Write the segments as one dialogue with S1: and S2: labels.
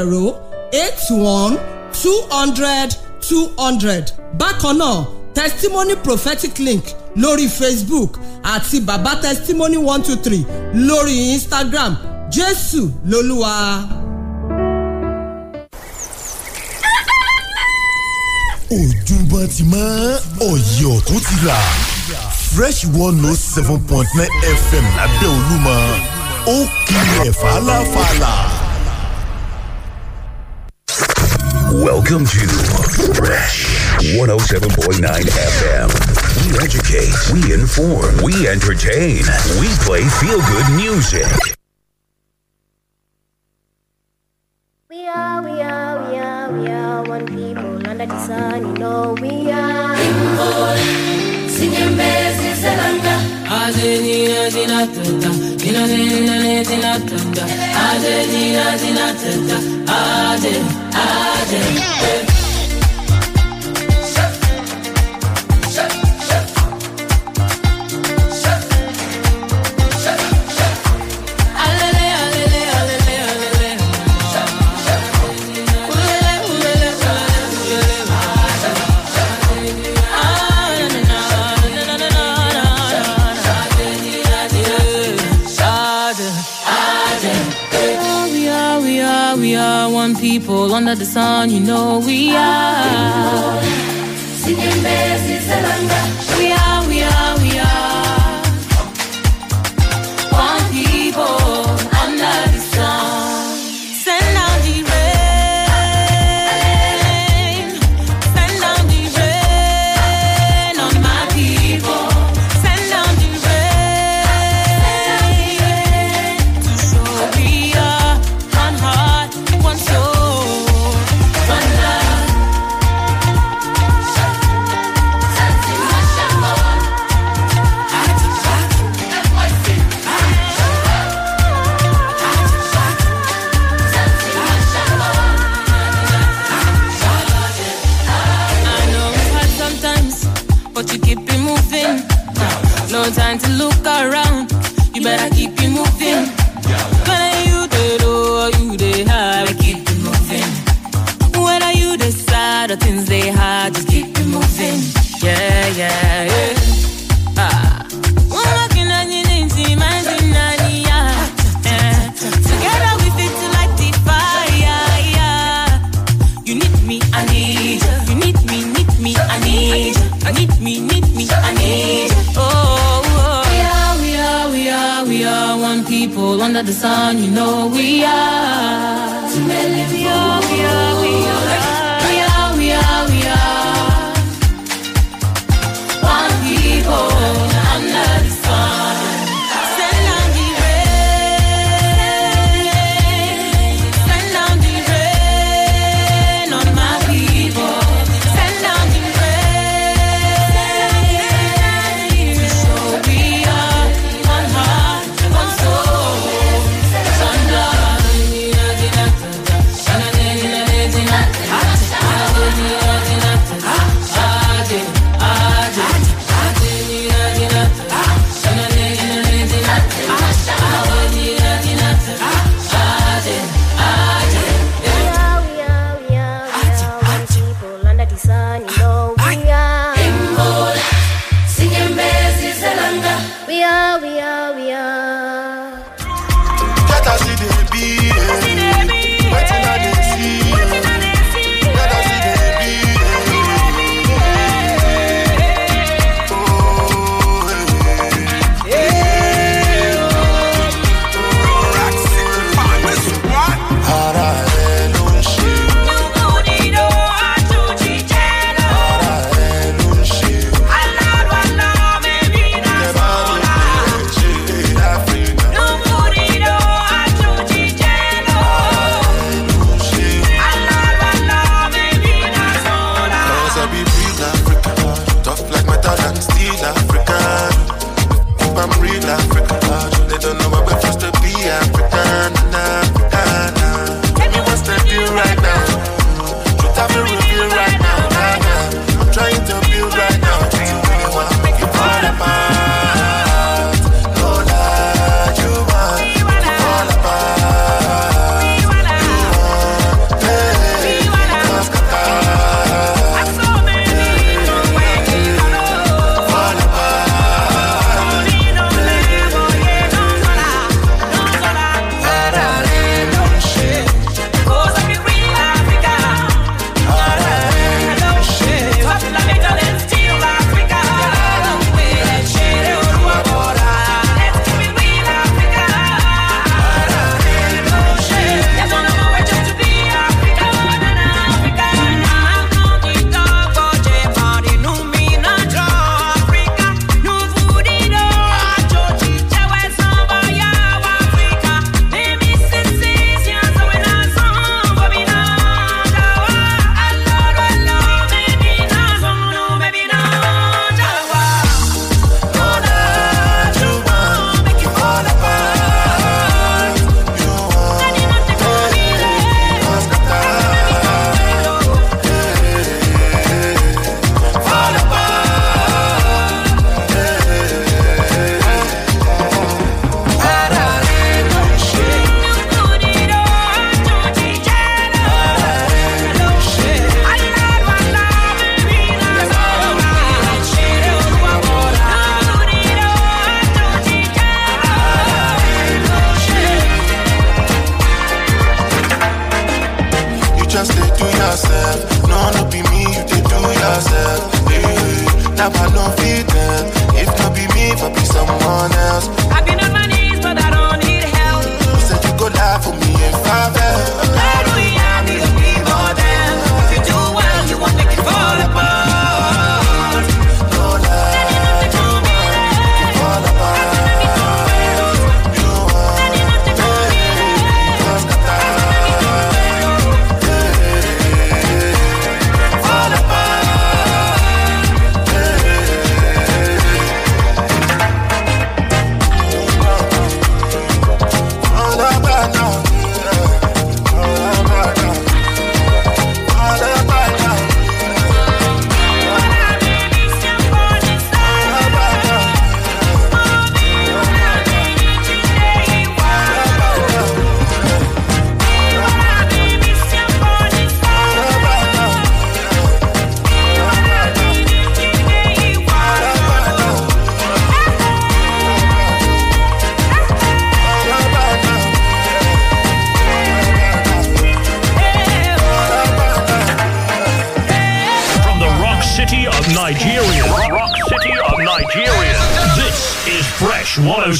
S1: zero eight one two hundred two hundred. Bákan náà testimony prophetic link lórí facebook àti baba testimony one two three lórí instagram. Jésù lolúwa.
S2: ojúbọ ti mọ ọyẹ ọtún ti là. Fresh one note seven point nine fm lábẹ́ olúmọ. Ó kiri ẹ̀fà láfàlà
S3: Welcome to Fresh 107.9 FM. We educate, we inform, we entertain, we play feel good music.
S4: We are, we are, we are, we are one people under the sun, you know. We are. Argentina, Argentina,
S5: Argentina, Argentina, Argentina, Argentina, Argentina, Argentina, Argentina, Argentina, Adem. under the sun, you know we are.
S6: Singing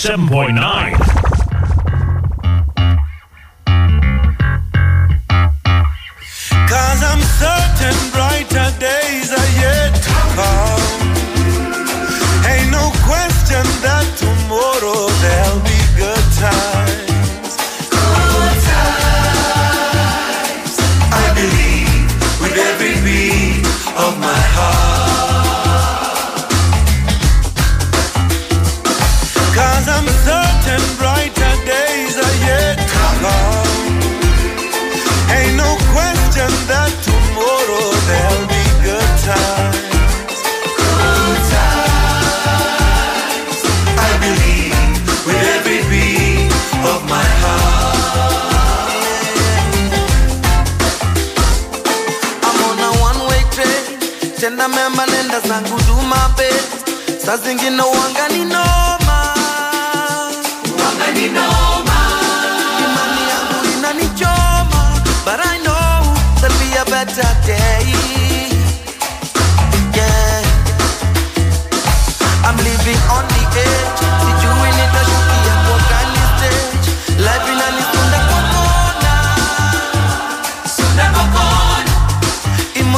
S6: Seven point nine.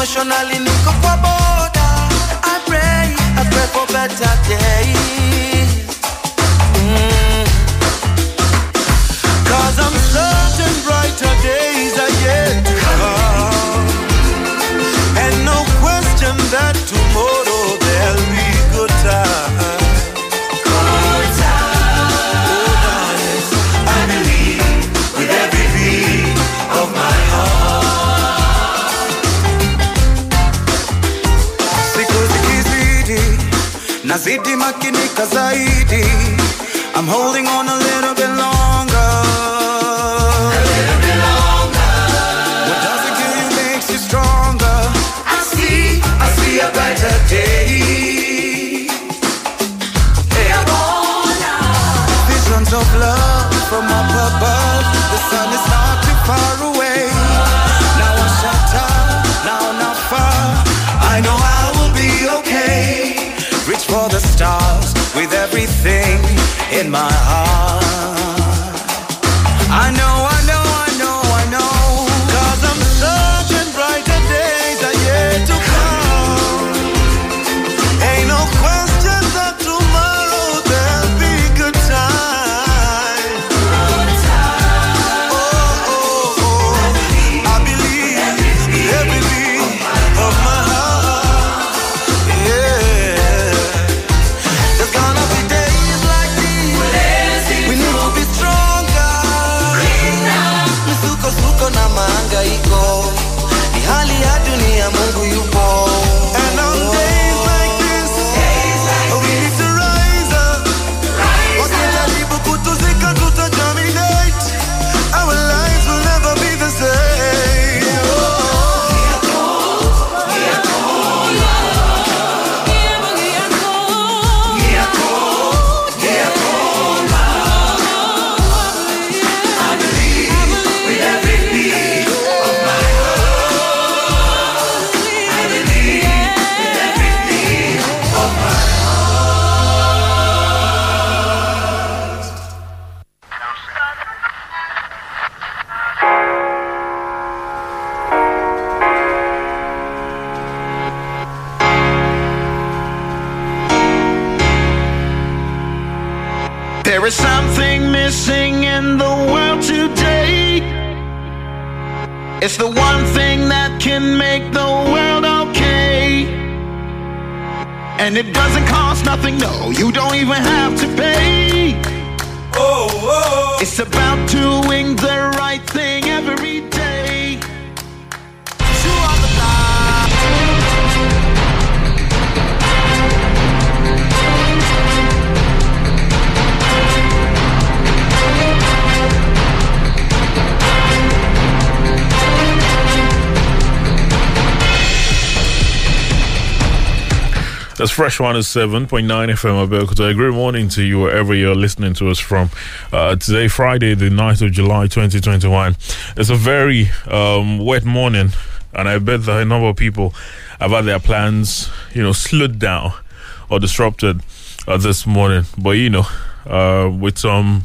S6: emotionally, Nico for border. I pray, I pray for better days. Zidi makinika zaidi. I'm holding on a little
S7: Fresh 107.9 FM Abeokuta. Good morning to you wherever you're listening to us from. Uh, today, Friday, the 9th of July 2021. It's a very um, wet morning, and I bet that a number of people have had their plans, you know, slowed down or disrupted uh, this morning. But, you know, uh, with some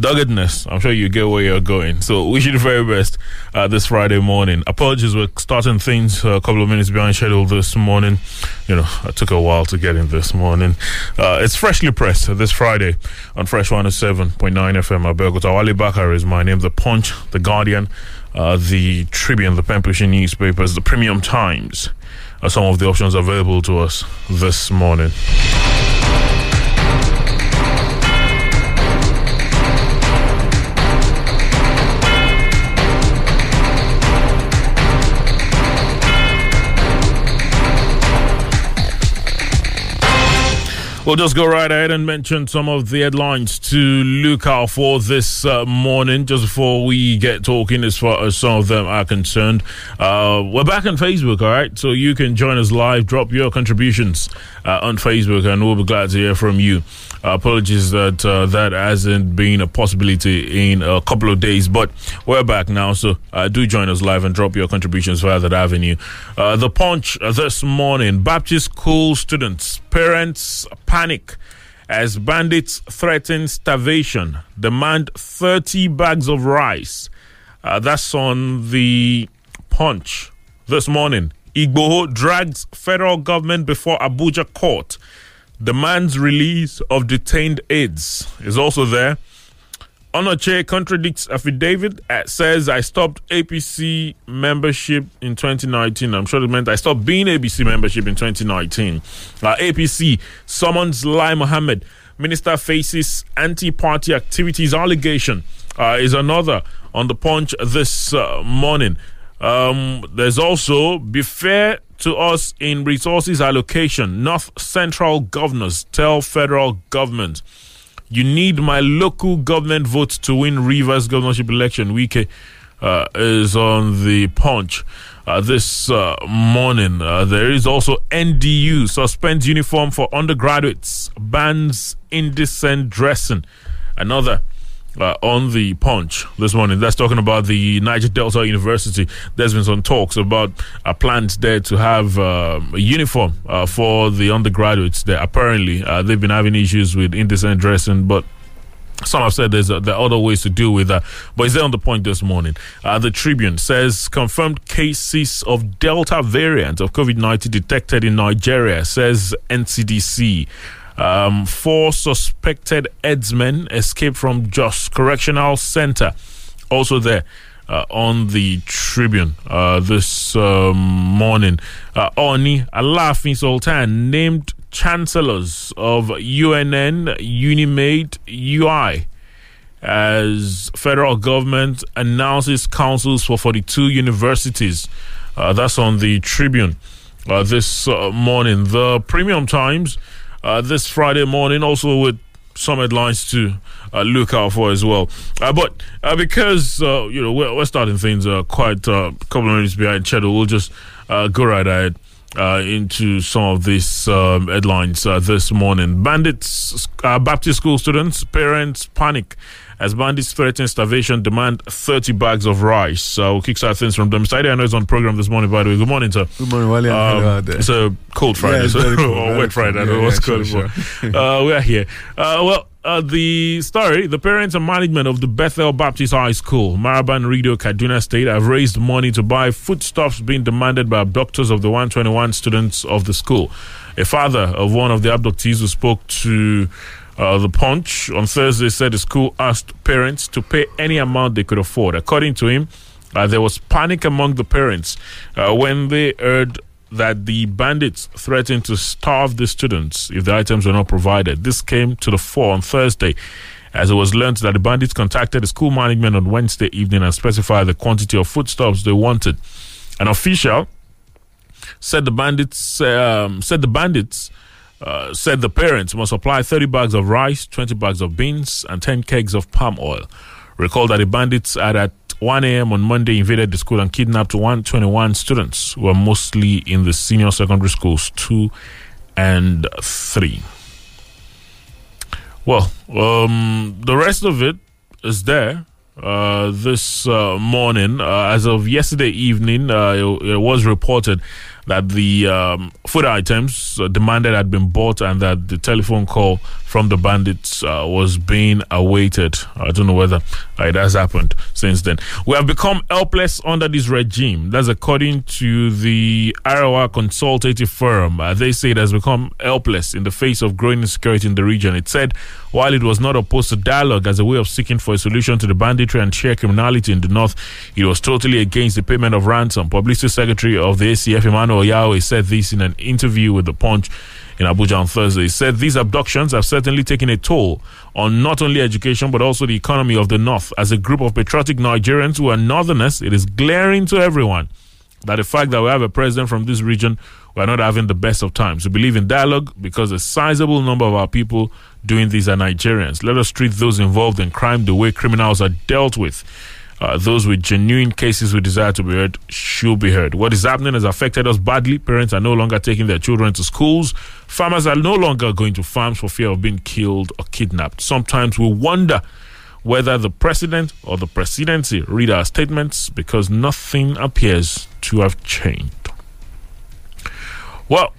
S7: doggedness, I'm sure you get where you're going. So wish you the very best uh, this Friday morning. Apologies, we're starting things a couple of minutes behind schedule this morning. You know, it took a while to get in this morning. Uh, it's freshly pressed this Friday on Fresh 107.9 FM. Abeokuta Wale Bakar is my name. The Punch, The Guardian, uh, The Tribune, The Pushing Newspapers, The Premium Times are some of the options available to us this morning. We'll just go right ahead and mention some of the headlines to look out for this uh, morning, just before we get talking as far as some of them are concerned. Uh, we're back on Facebook, all right? So you can join us live, drop your contributions uh, on Facebook, and we'll be glad to hear from you. Uh, apologies that uh, that hasn't been a possibility in a couple of days, but we're back now. So uh, do join us live and drop your contributions via that avenue. The Punch this morning: Baptist school students, parents panic as bandits threaten starvation, demand 30 bags of rice. Uh, that's on the Punch this morning. Igboho drags federal government before Abuja court demands release of detained aides is also there. Onochie contradicts affidavit, says I stopped APC membership in 2019. I'm sure it meant I stopped being APC membership in 2019. Uh, APC summons Lai Mohammed. Minister faces anti-party activities allegation uh, is another on the punch this uh, morning. Um, there's also be fair to us in resources allocation. North Central governors tell federal government, you need my local government votes to win Rivers governorship election. Wike uh, is on the punch. Uh, this uh, morning, uh, there is also NDU suspends uniform for undergraduates, bans indecent dressing. Another uh, on the punch this morning. That's talking about the Niger Delta University. There's been some talks about a plans there to have um, a uniform uh, for the undergraduates. There apparently uh, they've been having issues with indecent dressing, but. Some have said there's uh, there are other ways to deal with that, but is there on the point this morning? Uh, the Tribune says confirmed cases of Delta variant of COVID 19 detected in Nigeria, says NCDC. Um, four suspected headsmen escaped from Jos Correctional Center. Also there uh, on the Tribune uh, this um, morning. Uh, Oni Alafin Sultan named chancellors of UNN, Unimed, UI as federal government announces councils for 42 universities. Uh, that's on the Tribune uh, this uh, morning. The Premium Times uh, this Friday morning, also with some headlines to uh, look out for as well. Uh, but uh, because uh, you know we're, we're starting things uh, quite a couple of minutes behind schedule, we'll just uh, go right ahead. into some of these um, headlines this morning. Bandits, Baptist school students, parents panic as bandits threaten starvation, demand 30 bags of rice. So we'll kickstart things from them. Saidi, I know it's on program this morning, by the way. Good morning, sir.
S8: Good morning, Wale.
S7: Um, it's a cold Friday,
S8: it's
S7: so, or wet Friday. I don't
S8: cold.
S7: what's
S8: Yeah,
S7: called
S8: sure,
S7: for. uh, we are here. Uh, well, uh, the story the parents and management of the Bethel Baptist High School, Maraban Rido, Kaduna State, have raised money to buy foodstuffs being demanded by abductors of the 121 students of the school. A father of one of the abductees who spoke to uh, the Punch on Thursday said the school asked parents to pay any amount they could afford. According to him, uh, there was panic among the parents uh, when they heard that the bandits threatened to starve the students if the items were not provided. This came to the fore on Thursday as it was learned that the bandits contacted the school management on Wednesday evening and specified the quantity of foodstuffs they wanted. An official said the bandits um, said the bandits uh, said the parents must supply 30 bags of rice, 20 bags of beans, and 10 kegs of palm oil. Recall that the bandits had at 1 a.m. on Monday invaded the school and kidnapped 121 students who were mostly in the senior secondary schools 2 and 3. Well, um, the rest of it is there. Uh, this uh, morning, uh, as of yesterday evening, uh, it, it was reported that the um, food items uh, demanded had been bought and that the telephone call from the bandits uh, was being awaited. I don't know whether uh, it has happened since then. We have become helpless under this regime. That's according to the Arewa Consultative Forum. Uh, they say it has become helpless in the face of growing insecurity in the region. It said while it was not opposed to dialogue as a way of seeking for a solution to the banditry and sheer criminality in the north, it was totally against the payment of ransom. Publicity Secretary of the ACF, Emmanuel Yawe, said this in an interview with The Punch in Abuja on Thursday. He said these abductions have certainly taken a toll on not only education but also the economy of the North. As a group of patriotic Nigerians who are Northerners, it is glaring to everyone that the fact that we have a president from this region, we are not having the best of times. We believe in dialogue because a sizable number of our people doing these are Nigerians. Let us treat those involved in crime the way criminals are dealt with. Uh, those with genuine cases we desire to be heard should be heard. What is happening has affected us badly. Parents are no longer taking their children to schools. Farmers are no longer going to farms for fear of being killed or kidnapped. Sometimes we wonder whether the president or the presidency read our statements because nothing appears to have changed. Well,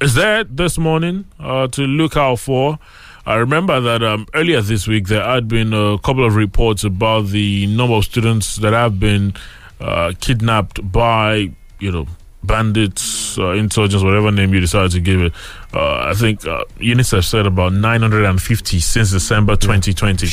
S7: is there this morning uh, to look out for? I remember that um, earlier this week there had been a couple of reports about the number of students that have been uh, kidnapped by, you know, bandits, uh, insurgents, whatever name you decide to give it. Uh, I think uh, UNICEF said about 950 since December 2020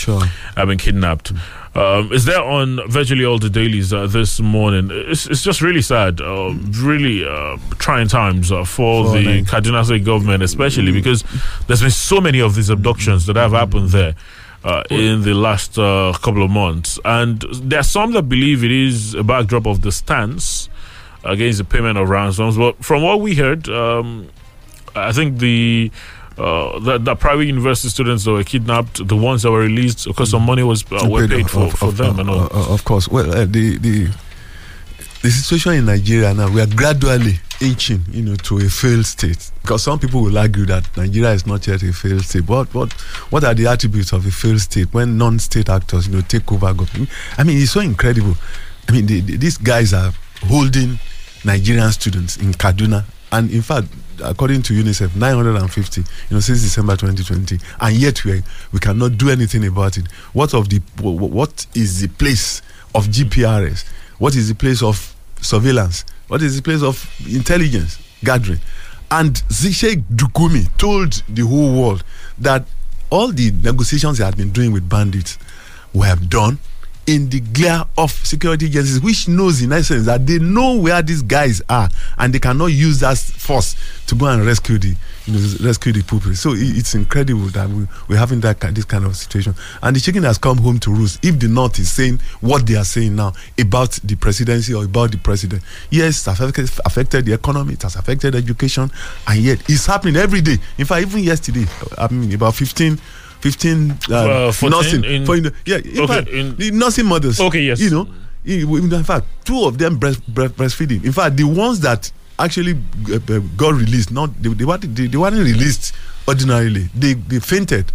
S7: have been kidnapped. Um, is there on virtually all the dailies uh, this morning? It's, it's just really sad, uh, really uh, trying times uh, for,
S8: For
S7: the. Kaduna State government, especially because there's been so many of these abductions that have happened there. Uh, in the last uh, couple of months, and there are some that believe it is a backdrop of the stance against the payment of ransoms. But from what we heard, um, I think the uh, the, the private university students that were kidnapped, the ones that were released, because some money was uh, were paid for, for them and all.
S8: uh, of course. Well, uh, the the the situation in Nigeria now, we are gradually inching, you know, to a failed state. Because some people will argue that Nigeria is not yet a failed state. What what what are the attributes of a failed state when non-state actors, you know, take over government? I mean, it's so incredible. I mean, the, the- these guys are holding Nigerian students in Kaduna, and in fact, according to UNICEF, 950, you know, since December 2020, and yet we we cannot do anything about it. What of the wh- wh- what is the place of GPRS? What is the place of surveillance? What is the place of intelligence gathering? And Sheikh Dukumi told the whole world that all the negotiations he had been doing with bandits were done in the glare of security agencies, which knows in essence that they know where these guys are and they cannot use that force to go and rescue the you know rescue the people. So it's incredible that we, we're having that this kind of situation. And the chicken has come home to roost. If the North is saying what they are saying now about the presidency or about the president, yes, it has affected, affected the economy, it has affected education, and yet it's happening every day. In fact, even yesterday, I mean, about 15 15 uh,
S7: Uh, 14
S8: nursing
S7: in-
S8: for, you know, yeah in
S7: Okay,
S8: fact
S7: in-
S8: nursing mothers
S7: Okay, yes.
S8: you know in fact two of them breast, breast breastfeeding. In fact the ones that actually uh, got released not they, they, they, they weren't released ordinarily. They they fainted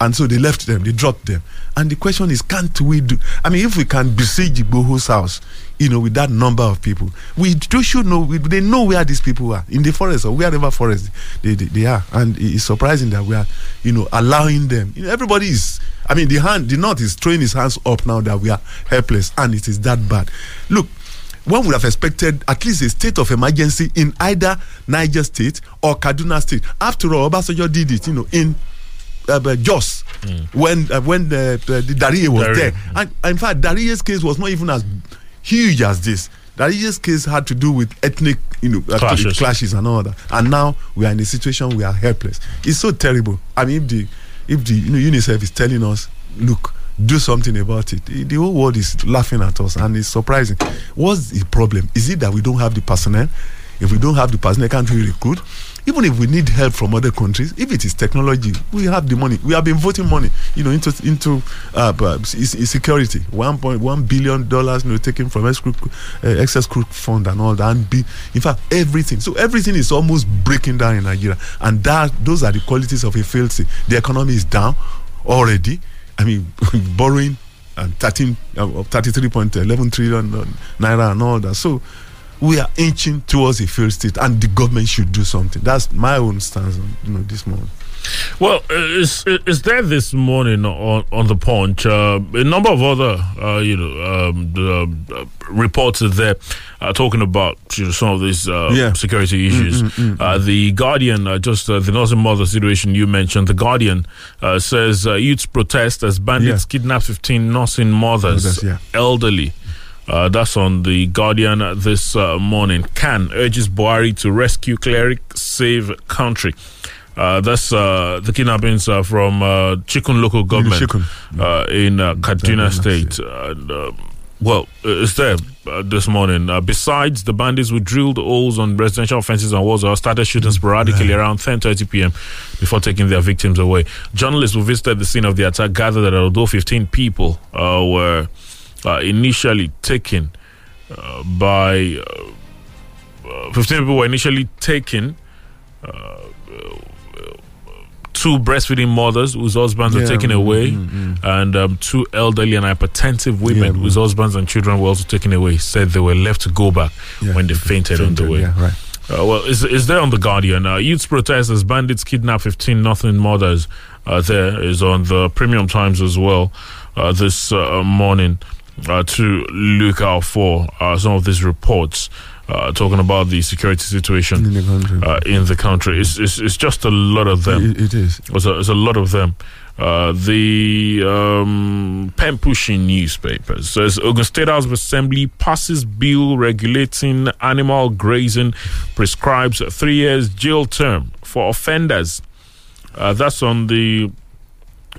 S8: and so they left them they dropped them. And the question is can't we do i mean if we can besiege Igboho's house you know with that number of people we do should know we, they know where these people are in the forest or wherever forest they, they, they are. And it's surprising that we are you know allowing them. You know everybody is i mean the hand the north is throwing his hands up now that we are helpless and it is that bad. Look one would have expected at least a state of emergency in either Niger State or Kaduna State. After all, Obasanjo did it, you know, in uh, uh, Jos when uh, when uh, uh, the Dariye was
S7: Dariye.
S8: there. And, and in fact, Dariye's case was not even as huge as this. Dariye's case had to do with ethnic, you know, uh,
S7: Clashes.
S8: clashes and all that. And now we are in a situation we are helpless. It's so terrible. I mean, if the if the you know UNICEF is telling us, look, do something about it, the, the whole world is laughing at us, and it's surprising. What's the problem? Is it that we don't have the personnel? If we don't have the personnel, can't we recruit? Even if we need help from other countries, if it is technology, we have the money. We have been voting money, you know, into into uh, uh, security. One point one billion dollars, you know, taken from uh, excess crude fund and all that. And be, in fact, everything. So everything is almost breaking down in Nigeria, and that those are the qualities of a failed state. The economy is down already. I mean, borrowing and 13, uh, 33.11 trillion uh, naira and all that. So we are inching towards a failed state, and the government should do something. That's my own stance on you know this morning.
S7: Well, is is there this morning on on the punch uh, a number of other uh, you know um, the, uh, reports are there uh, talking about you know, some of these uh,
S8: Yeah.
S7: security issues.
S8: Mm, mm, mm,
S7: Uh, the Guardian, uh, just uh, the Northern Mother situation you mentioned. The Guardian uh, says uh, youths protest as bandits kidnap fifteen nursing mothers,
S8: Mothers, yeah.
S7: elderly. Uh, that's on the Guardian this uh, morning. CAN urges Buhari to rescue cleric, save country. Uh, that's uh, the kidnappings uh, from uh, Chikun local government uh, in uh, Kaduna State. And, well, it's there uh, this morning. Uh, besides, the bandits who drilled holes on residential fences and walls or started shooting sporadically around 10:30 p.m. before taking their victims away. Journalists who visited the scene of the attack gathered that although 15 people uh, were initially taken uh, by uh, uh, 15 people were initially taken. Uh, two breastfeeding mothers whose husbands were taken
S8: mm,
S7: away,
S8: mm,
S7: and um, two elderly and hypertensive women
S8: Yeah,
S7: whose husbands and children were also taken away. Said they were left to go back
S8: Yeah,
S7: when they fainted, on the way.
S8: Yeah, right.
S7: Uh, well, is is there on the Guardian? Uh, youths protesters, bandits kidnap 15 nothing mothers. Uh, there is on the Premium Times as well uh, this uh, morning uh, to look out for uh, some of these reports uh, talking about the security situation
S8: In the country.
S7: uh, in the country. It's, it's, it's just a lot of them.
S8: It- it is.
S7: There's a, there's a lot of them. Uh, the um, pen pushing newspapers says Ogun State House of Assembly passes bill regulating animal grazing, prescribes three years jail term for offenders. Uh, that's on the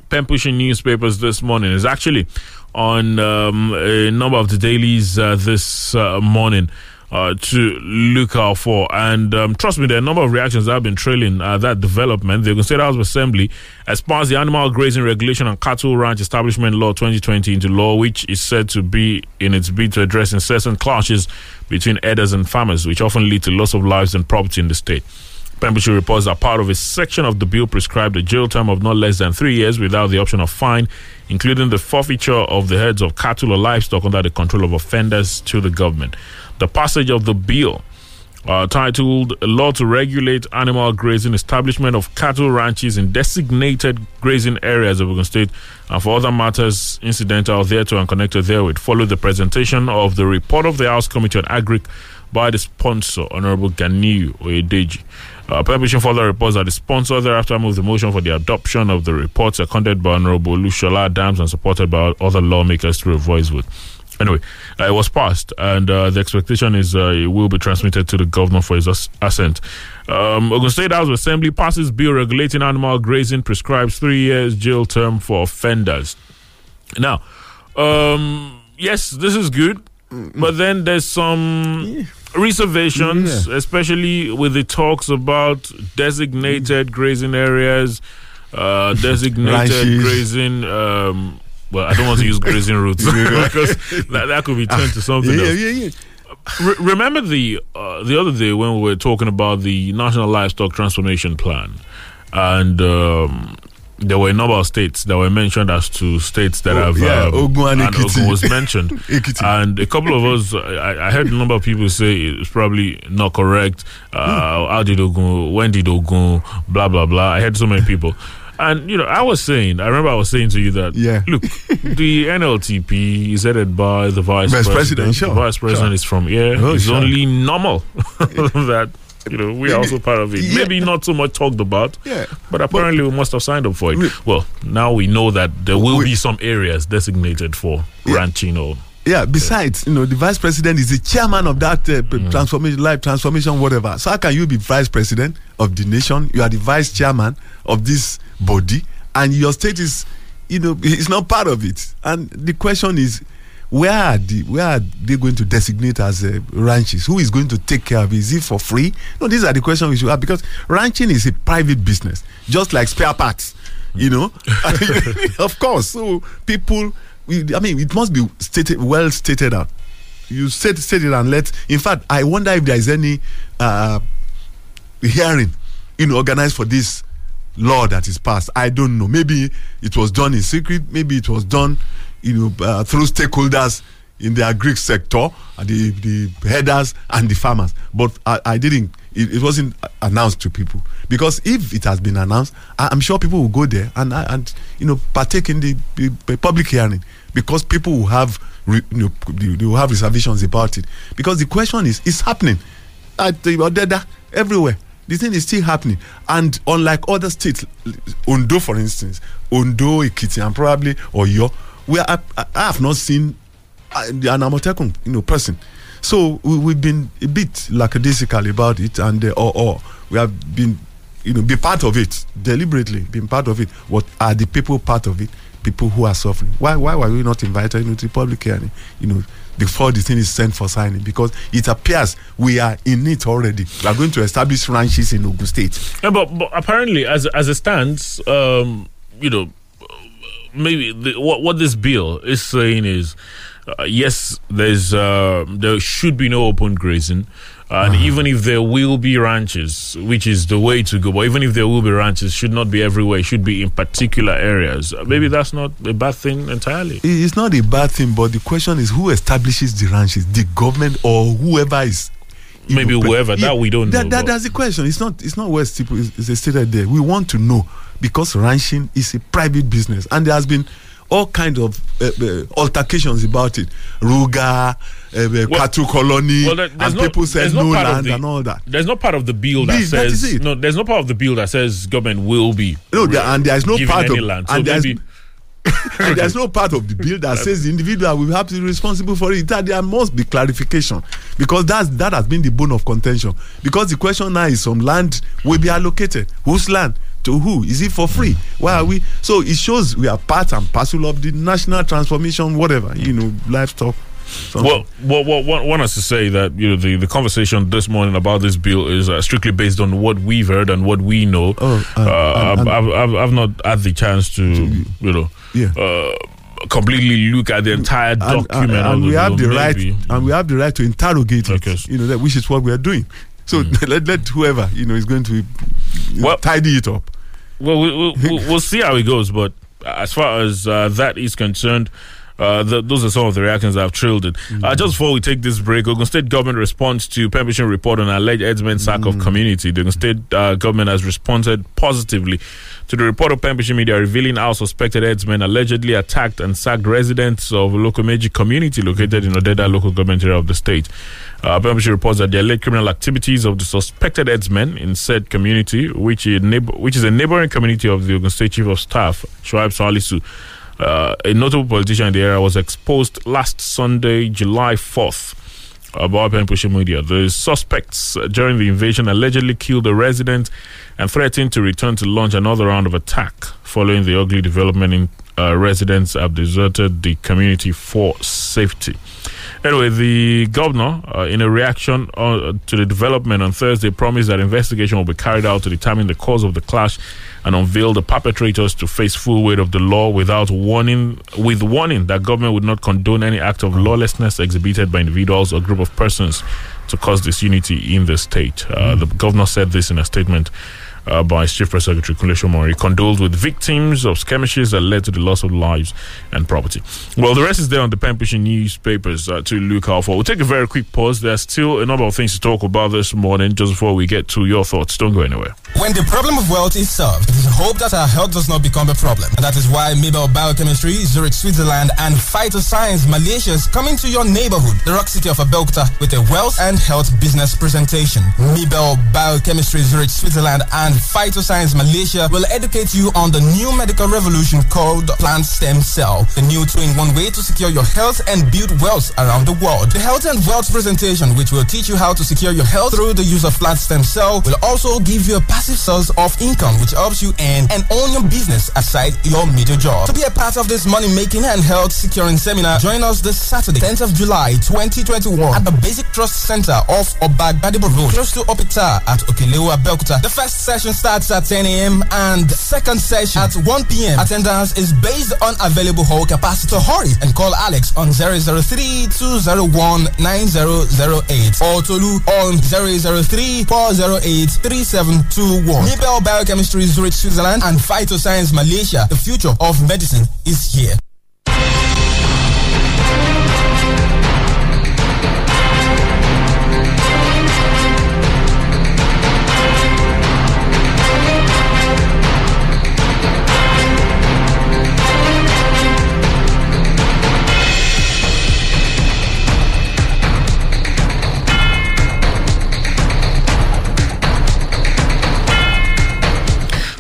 S7: pen pushing newspapers this morning. It's actually on um, a number of the dailies uh, this uh, morning. Uh, to look out for. And um, trust me, there are a number of reactions that have been trailing uh, that development. The State House of Assembly has passed the Animal Grazing Regulation and Cattle Ranch Establishment Law 2020 into law, which is said to be in its bid to address incessant clashes between herders and farmers, which often lead to loss of lives and property in the state. Pembrokeshire reports that part of a section of the bill prescribed a jail term of not less than three years without the option of fine, including the forfeiture of the heads of cattle or livestock under the control of offenders to the government. The passage of the bill, uh, titled "A Law to Regulate Animal Grazing, Establishment of Cattle Ranches in Designated Grazing Areas of Ogun State, and for other matters incidental thereto and connected therewith," followed the presentation of the report of the House Committee on Agric by the sponsor, Honorable Ganiu Oyedeji. Uh, Permission further reports that the sponsor thereafter moved the motion for the adoption of the report, seconded by Honorable Lushola Dams and supported by other lawmakers through a voice vote. Anyway, uh, it was passed, and uh, the expectation is uh, it will be transmitted to the governor for his as- assent. Um, Ogun State House Assembly passes bill regulating animal grazing, prescribes three years jail term for offenders. Now, um, yes, this is good, but then there's some reservations, especially with the talks about designated grazing areas, uh, designated grazing. Um, well, I don't want to use grazing routes because that, that could be turned to something
S8: Yeah,
S7: else.
S8: yeah, yeah.
S7: Re- remember the uh, the other day when we were talking about the National Livestock Transformation Plan, and um, there were a number of states that were mentioned as to states that
S8: Oh,
S7: have
S8: yeah,
S7: um,
S8: Ogun and.
S7: Ogun was mentioned, and a couple of us, I, I heard a number of people say it's probably not correct. Uh, How did Ogun? When did Ogun? Blah blah blah. I heard so many people. And you know, I was saying, I remember I was saying to you that,
S8: Yeah.
S7: look, the NLTP is headed by the vice,
S8: Vice
S7: president.
S8: president, sure,
S7: The vice president
S8: sure.
S7: is from here.
S8: Oh,
S7: it's
S8: sure.
S7: only normal that you know we are also part of it.
S8: Yeah.
S7: Maybe not so much talked about,
S8: Yeah.
S7: but apparently we must have signed up for it. well, now we know that there will
S8: We-
S7: be some areas designated for ranching or
S8: Yeah. Besides, you know, the vice president is the chairman of that uh,
S7: Mm.
S8: transformation, life transformation, whatever. So how can you be vice president of the nation? You are the vice chairman of this body, and your state is, you know, it's not part of it. And the question is, where are the where are they going to designate as uh, ranches? Who is going to take care of it? Is it for free? No, these are the questions we should have because ranching is a private business, just like spare parts. You know, of course. So people, I mean, it must be stated well stated out. You state state it and let. In fact, I wonder if there is any uh, hearing, you know, organized for this law that is passed. I don't know. Maybe it was done in secret. Maybe it was done, you know, uh, through stakeholders. in the agri sector, uh, the the headers and the farmers. But I, I didn't. It, it wasn't announced to people because if it has been announced, I, I'm sure people will go there and and you know partake in the, the, public hearing because people will have you know they, will have reservations about it because the question is it's happening at the Odeda everywhere. The thing is still happening, and unlike other states, Ondo, for instance, Ondo, Ekiti, and probably Oyo, where I, I I have not seen uh, an Amotekun, you know, person. So we, we've been a bit lackadaisical about it, and uh, or, or we have been, you know, be part of it deliberately, been part of it. What are the people part of it? People who are suffering. Why why were we not invited know, the public hearing? You know, before the thing is sent for signing, because it appears we are in it already. We are going to establish ranches in Ogun State.
S7: Yeah, but, but apparently, as as it stands, um, you know, maybe the, what what this bill is saying is, uh, yes, there's uh, there should be no open grazing. And even if there will be ranches, which is the way to go, but even if there will be ranches, should not be everywhere. It should be in particular areas. Uh, Maybe that's not a bad thing entirely.
S8: It's not a bad thing, but the question is who establishes the ranches, the government or whoever is.
S7: Maybe
S8: pre-
S7: whoever, that we don't
S8: that,
S7: know,
S8: That, that's the question. It's not. It's not where people is, is stated there. We want to know because ranching is a private business, and there has been all kind of uh, uh, altercations about it. Ruga, uh, cattle colony,
S7: well, there,
S8: and
S7: no-
S8: people said
S7: there's
S8: no, land
S7: the-
S8: and all that.
S7: There's no part of the bill that says
S8: it.
S7: no. There's no part of the bill that says government will be
S8: No, there, and there is no part of
S7: land. So
S8: and there's,
S7: maybe
S8: and there's no part of the bill that says the individual will have to be responsible for it. That there must be clarification because that's that has been the bone of contention. Because the question now is some land will be allocated. Whose land? To who? Is it for free? Why are we? So it shows we are part and parcel of the national transformation, whatever you know, livestock. something.
S7: Well, well, well, want us to say that you know the, the conversation this morning about this bill is uh, strictly based on what we've heard and what we know.
S8: Oh, uh,
S7: uh,
S8: and-
S7: I've, I've, I've, I've not had the chance to you know
S8: Yeah.
S7: uh, completely look at the entire
S8: and,
S7: document.
S8: and we have
S7: bill,
S8: the right and we have the right to interrogate it you know that, which is what we are doing so let, let whoever you know is going to
S7: Well-
S8: tidy it up
S7: Well, we, we, we'll, we'll see how it goes. But as far as uh, that is concerned, uh, th those are some of the reactions I've trailed it. Uh, just before we take this break, Ogun State government responds to permission report on alleged headsman sack of community. The Ogun State uh, government has responded positively to the report of Pembrokeshire media revealing how suspected headsmen allegedly attacked and sacked residents of local Lokomeji community located in Odeda local government area of the state. Uh, reports that the alleged criminal activities of the suspected headsmen in said community, which is, neighbor, which is a neighboring community of the Ogun State Chief of Staff, Shoaib Salisu, uh, a notable politician in the area, was exposed last Sunday, July 4th. About Pembrokeshire media, the suspects uh, during the invasion allegedly killed a resident and threatened to return to launch another round of attack. Following the ugly development in uh, residents have deserted the community for safety. Anyway, the governor, uh, in a reaction uh, to the development on Thursday, promised that investigation will be carried out to determine the cause of the clash and unveil the perpetrators to face full weight of the law without warning, with warning that government would not condone any act of lawlessness exhibited by individuals or group of persons to cause disunity in the state. Uh, The governor said this in a statement. Uh, by chief press secretary Kunle Somorin, condoled with victims of skirmishes that led to the loss of lives and property. Well, the rest is there on the Pembrokeshire newspapers uh, to look out for. We'll take a very quick pause. There's still a number of things to talk about this morning. Just before we get to your thoughts, don't go anywhere.
S9: When the problem of wealth is solved, it is hoped that our health does not become a problem. And that is why Mibelle Biochemistry, Zurich, Switzerland, and Phytoscience Malaysia is coming to your neighborhood, the rock city of Abeokuta, with a wealth and health business presentation. Mibelle Biochemistry, Zurich, Switzerland, and Phytoscience Malaysia will educate you on the new medical revolution called plant stem cell, the new two-in-one way to secure your health and build wealth around the world. The health and wealth presentation, which will teach you how to secure your health through the use of plant stem cell, will also give you a passive source of income, which helps you earn and own your business aside your major job. To be a part of this money-making and health securing seminar, join us this Saturday, 10th of July, 2021, at the Basic Trust Center of Obagbadibo Road, close to Opita at Okelewa, Belkuta. The first session starts at 10 a.m. and second session at 1 p.m. Attendance is based on available hall capacity. Hurry and call Alex on 003 201 9008 or Tolu on 003 408 3721. Mibelle Biochemistry Zurich, Switzerland and Phytoscience Malaysia. The future of medicine is here.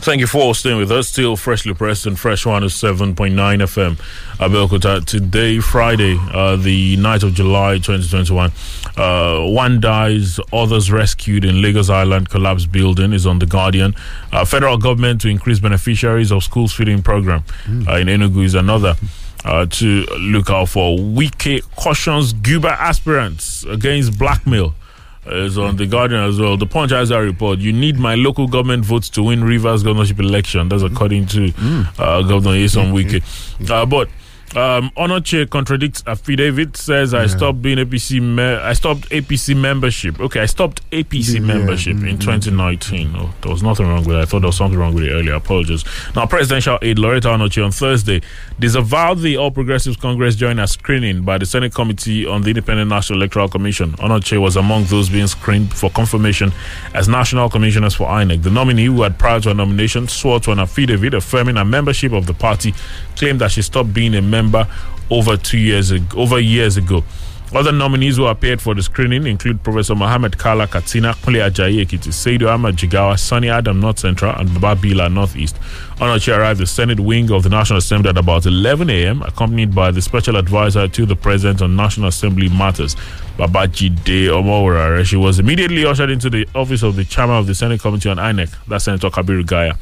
S7: Thank you for staying with us. Still freshly pressed and fresh one is 7.9 FM. Abeokuta. Today, Friday, uh, the night of July 2021. Uh, one dies, others rescued in Lagos Island collapsed building is on the Guardian. Uh, federal government to increase beneficiaries of schools feeding program uh, in Enugu is another. Uh, to look out for. Wike cautions Guba aspirants against blackmail is on the Guardian as well. The Punch has a report. You need my local government votes to win Rivers governorship election. That's according to uh, Governor Nyesom Wike. Uh, but um, Onochie contradicts affidavit. Says I stopped being APC. Me- I stopped APC membership. Okay, I stopped APC membership in 2019. Oh, there was nothing wrong with it. I thought there was something wrong with it earlier. Apologies. Now, presidential aide Loretta Onochie on Thursday disavowed the All Progressives Congress joiner screening by the Senate Committee on the Independent National Electoral Commission. Onochie was among those being screened for confirmation as national commissioners for INEC. The nominee, who had prior to her nomination swore to an affidavit affirming her membership of the party, claimed that she stopped being a member over two years ago, over years ago. Other nominees who appeared for the screening include Professor Mohammed Kala Katsina, Kunle Ajayi Ekiti, Seidu Ahmad Jigawa, Sunny Adam North Central, and Baba Bila Northeast. Onochie arrived the Senate wing of the National Assembly at about 11 a.m., accompanied by the special advisor to the President on National Assembly matters, Babajide Omoworare. She was immediately ushered into the office of the chairman of the Senate Committee on INEC, that's Senator Kabiru Gaya.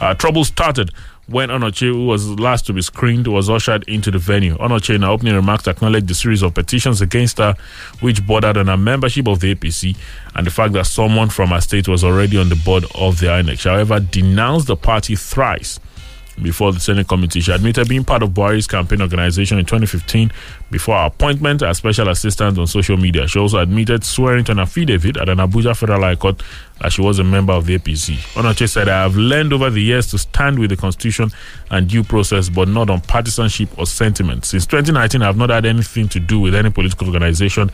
S7: Uh, trouble started when Onochie, who was last to be screened, was ushered into the venue. Onochie, in her opening remarks, acknowledged the series of petitions against her, which bordered on her membership of the APC and the fact that someone from her state was already on the board of the INEC. However, denounced the party thrice before the Senate committee. She admitted being part of Buhari's campaign organization in 2015 before her appointment as special assistant on social media. She also admitted swearing to an affidavit at an Abuja Federal High Court that she was a member of the APC. Onochie said, I have learned over the years to stand with the constitution and due process, but not on partisanship or sentiment. Since 2019, I have not had anything to do with any political organization,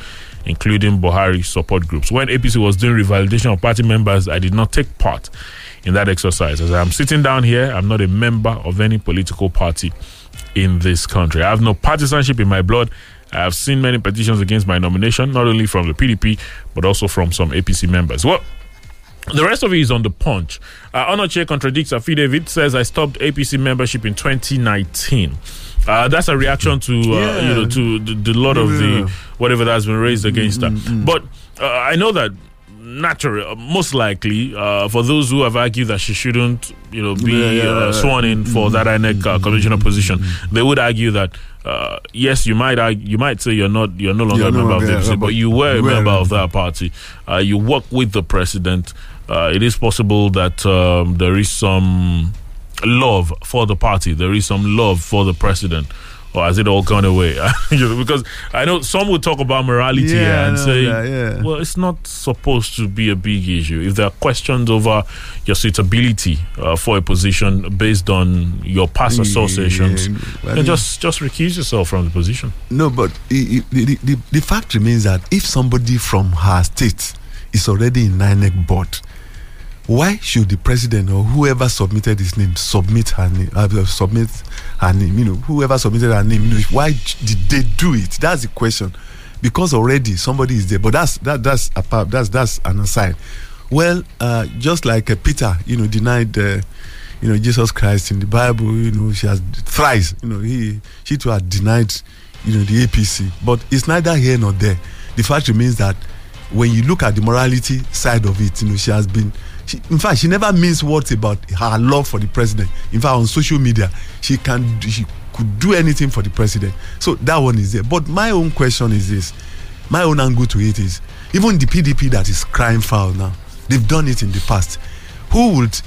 S7: including Buhari support groups. When APC was doing revalidation of party members, I did not take part in that exercise. As I'm sitting down here, I'm not a member of any political party in this country. I have no partisanship in my blood. I have seen many petitions against my nomination, not only from the PDP, but also from some APC members. Well, the rest of it is on the punch. Uh, Onochie contradicts affidavit, says I stopped APC membership in 2019. Uh, that's a reaction to uh,
S8: Yeah.
S7: you know to the, the lot of
S8: Yeah.
S7: the whatever that's been raised against her. But uh, I know that naturally, uh, most likely, uh, for those who have argued that she shouldn't, you know, be
S8: Yeah, yeah,
S7: uh, sworn in for that INEC uh, commissioner position, they would argue that uh, yes, you might argue, you might say you're not you're no longer
S8: You're
S7: a
S8: no
S7: member of the APC, but
S8: but
S7: you were a member of that party. Uh, you work with the president. Uh, it is possible that um, there is some love for the party. There is some love for the president. Or has it all gone away? Because I know some would talk about morality
S8: Yeah,
S7: and say,
S8: that, yeah.
S7: well, it's not supposed to be a big issue. If there are questions over your suitability uh, for a position based on your past
S8: Yeah,
S7: associations,
S8: yeah,
S7: then
S8: well,
S7: just just recuse yourself from the position.
S8: No, but the, the, the fact remains that if somebody from her state is already in INEC board, why should the president or whoever submitted his name submit her name? Uh, submit her name. You know, whoever submitted her name. Why did they do it? That's the question. Because already somebody is there. But that's that that's apart. That's that's an aside. Well, uh, just like uh, Peter, you know, denied. Uh, you know Jesus Christ in the Bible. You know she has thrice. You know he she too had denied. You know the APC, but it's neither here nor there. The fact remains that when you look at the morality side of it, you know she has been. She, in fact, she never means words about her love for the president. In fact, on social media, she can she could do anything for the president. So that one is there. But my own question is this: my own angle to it is even the PDP that is crying foul now, they've done it in the past. Who would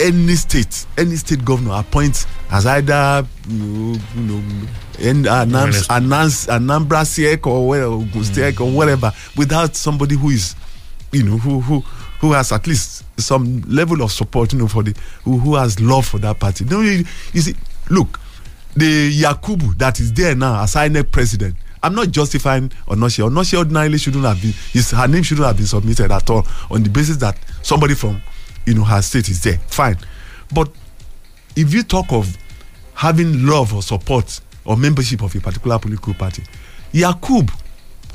S8: any state, any state governor appoint as either you know, and announce, announce Anambra Siek or Ogun Siek or mm. whatever without somebody who is, you know, who who who has at least some level of support, you know, for the who, who has love for that party. No, you, you see, look, the Yakubu that is there now as INEC president. I'm not justifying Onochie. Onochie ordinarily shouldn't have been. His, her name shouldn't have been submitted at all on the basis that somebody from, you know, her state is there. Fine, but if you talk of having love or support or membership of a particular political party, Yakub,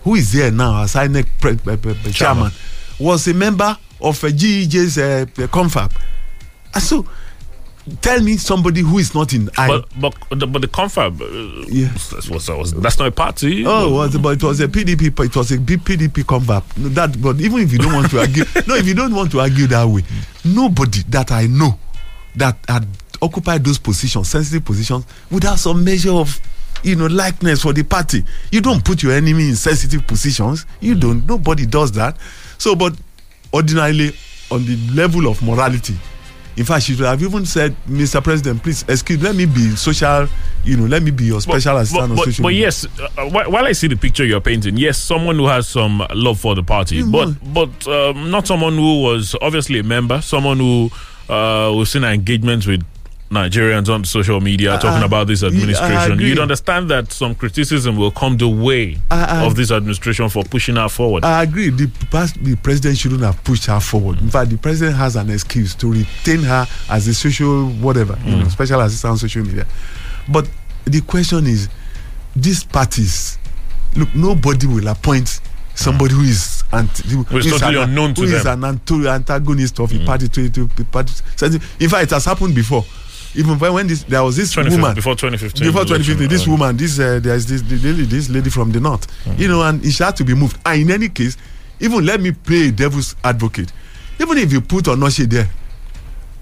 S8: who is there now as INEC pre- pre- pre- chairman, was a member of a GEJ's uh, confab. Ah, So tell me somebody who is not in I.
S7: But but the, but the confab, uh,
S8: Yeah.
S7: that's, was, was, that's not a party.
S8: Oh, it was, but it was a PDP. It was a PDP. No, that, but even if you don't want to argue, no, if you don't want to argue that way, nobody that I know that had occupied those positions, sensitive positions, would have some measure of, you know, likeness for the party. You don't put your enemy in sensitive positions. You don't. Nobody does that. So, but ordinarily, on the level of morality, in fact, she should have even said, "Mr. President, please excuse, let me be social. You know, let me be your special assistant
S7: but,
S8: on
S7: but,
S8: social
S7: but
S8: media."
S7: yes, uh, while I see the picture you're painting, yes, someone who has some love for the party, but but um, not someone who was obviously a member, someone who uh, we've seen engagement with Nigerians on social media uh, talking
S8: uh,
S7: about this administration. You'd understand that some criticism will come the way
S8: I- I-
S7: of this administration for pushing her forward.
S8: I agree. The, past, the president shouldn't have pushed her forward. In fact, the president has an excuse to retain her as a social whatever, you know, mm. special assistant on social media. But the question is, these parties, look, nobody will appoint somebody who is anti, who
S7: Who is totally
S8: an,
S7: unknown to
S8: who is
S7: them.
S8: an anto- antagonist of a mm. party to, to, to party. In fact, it has happened before. Even when, when this, there was this woman
S7: before 2015
S8: Before
S7: election,
S8: 2015, this
S7: uh,
S8: woman, this uh, there's this this lady from the north, you know, and she had to be moved. And in any case, even let me play devil's advocate. Even if you put Onoshe there,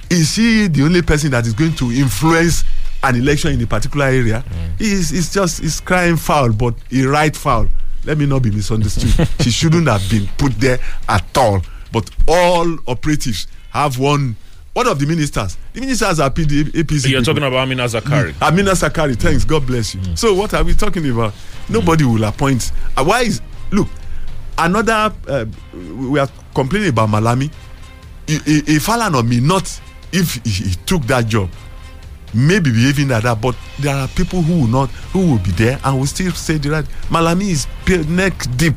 S8: is she the only person that is going to influence an election in a particular area? It's, it's just it's crying foul, but a right foul. Let me not be misunderstood. she shouldn't have been put there at all. But all operatives have one. One of the ministers, the ministers are PD, APC.
S7: You're
S8: people.
S7: talking about Amina Zakari.
S8: Amina Zakari, thanks. God bless you. So what are we talking about? Nobody will appoint. Uh, why is look? Another uh, we are complaining about Malami. If Falana may not, if he, he took that job, maybe behaving like that. But there are people who will not, who will be there and will still say the right. Malami is neck deep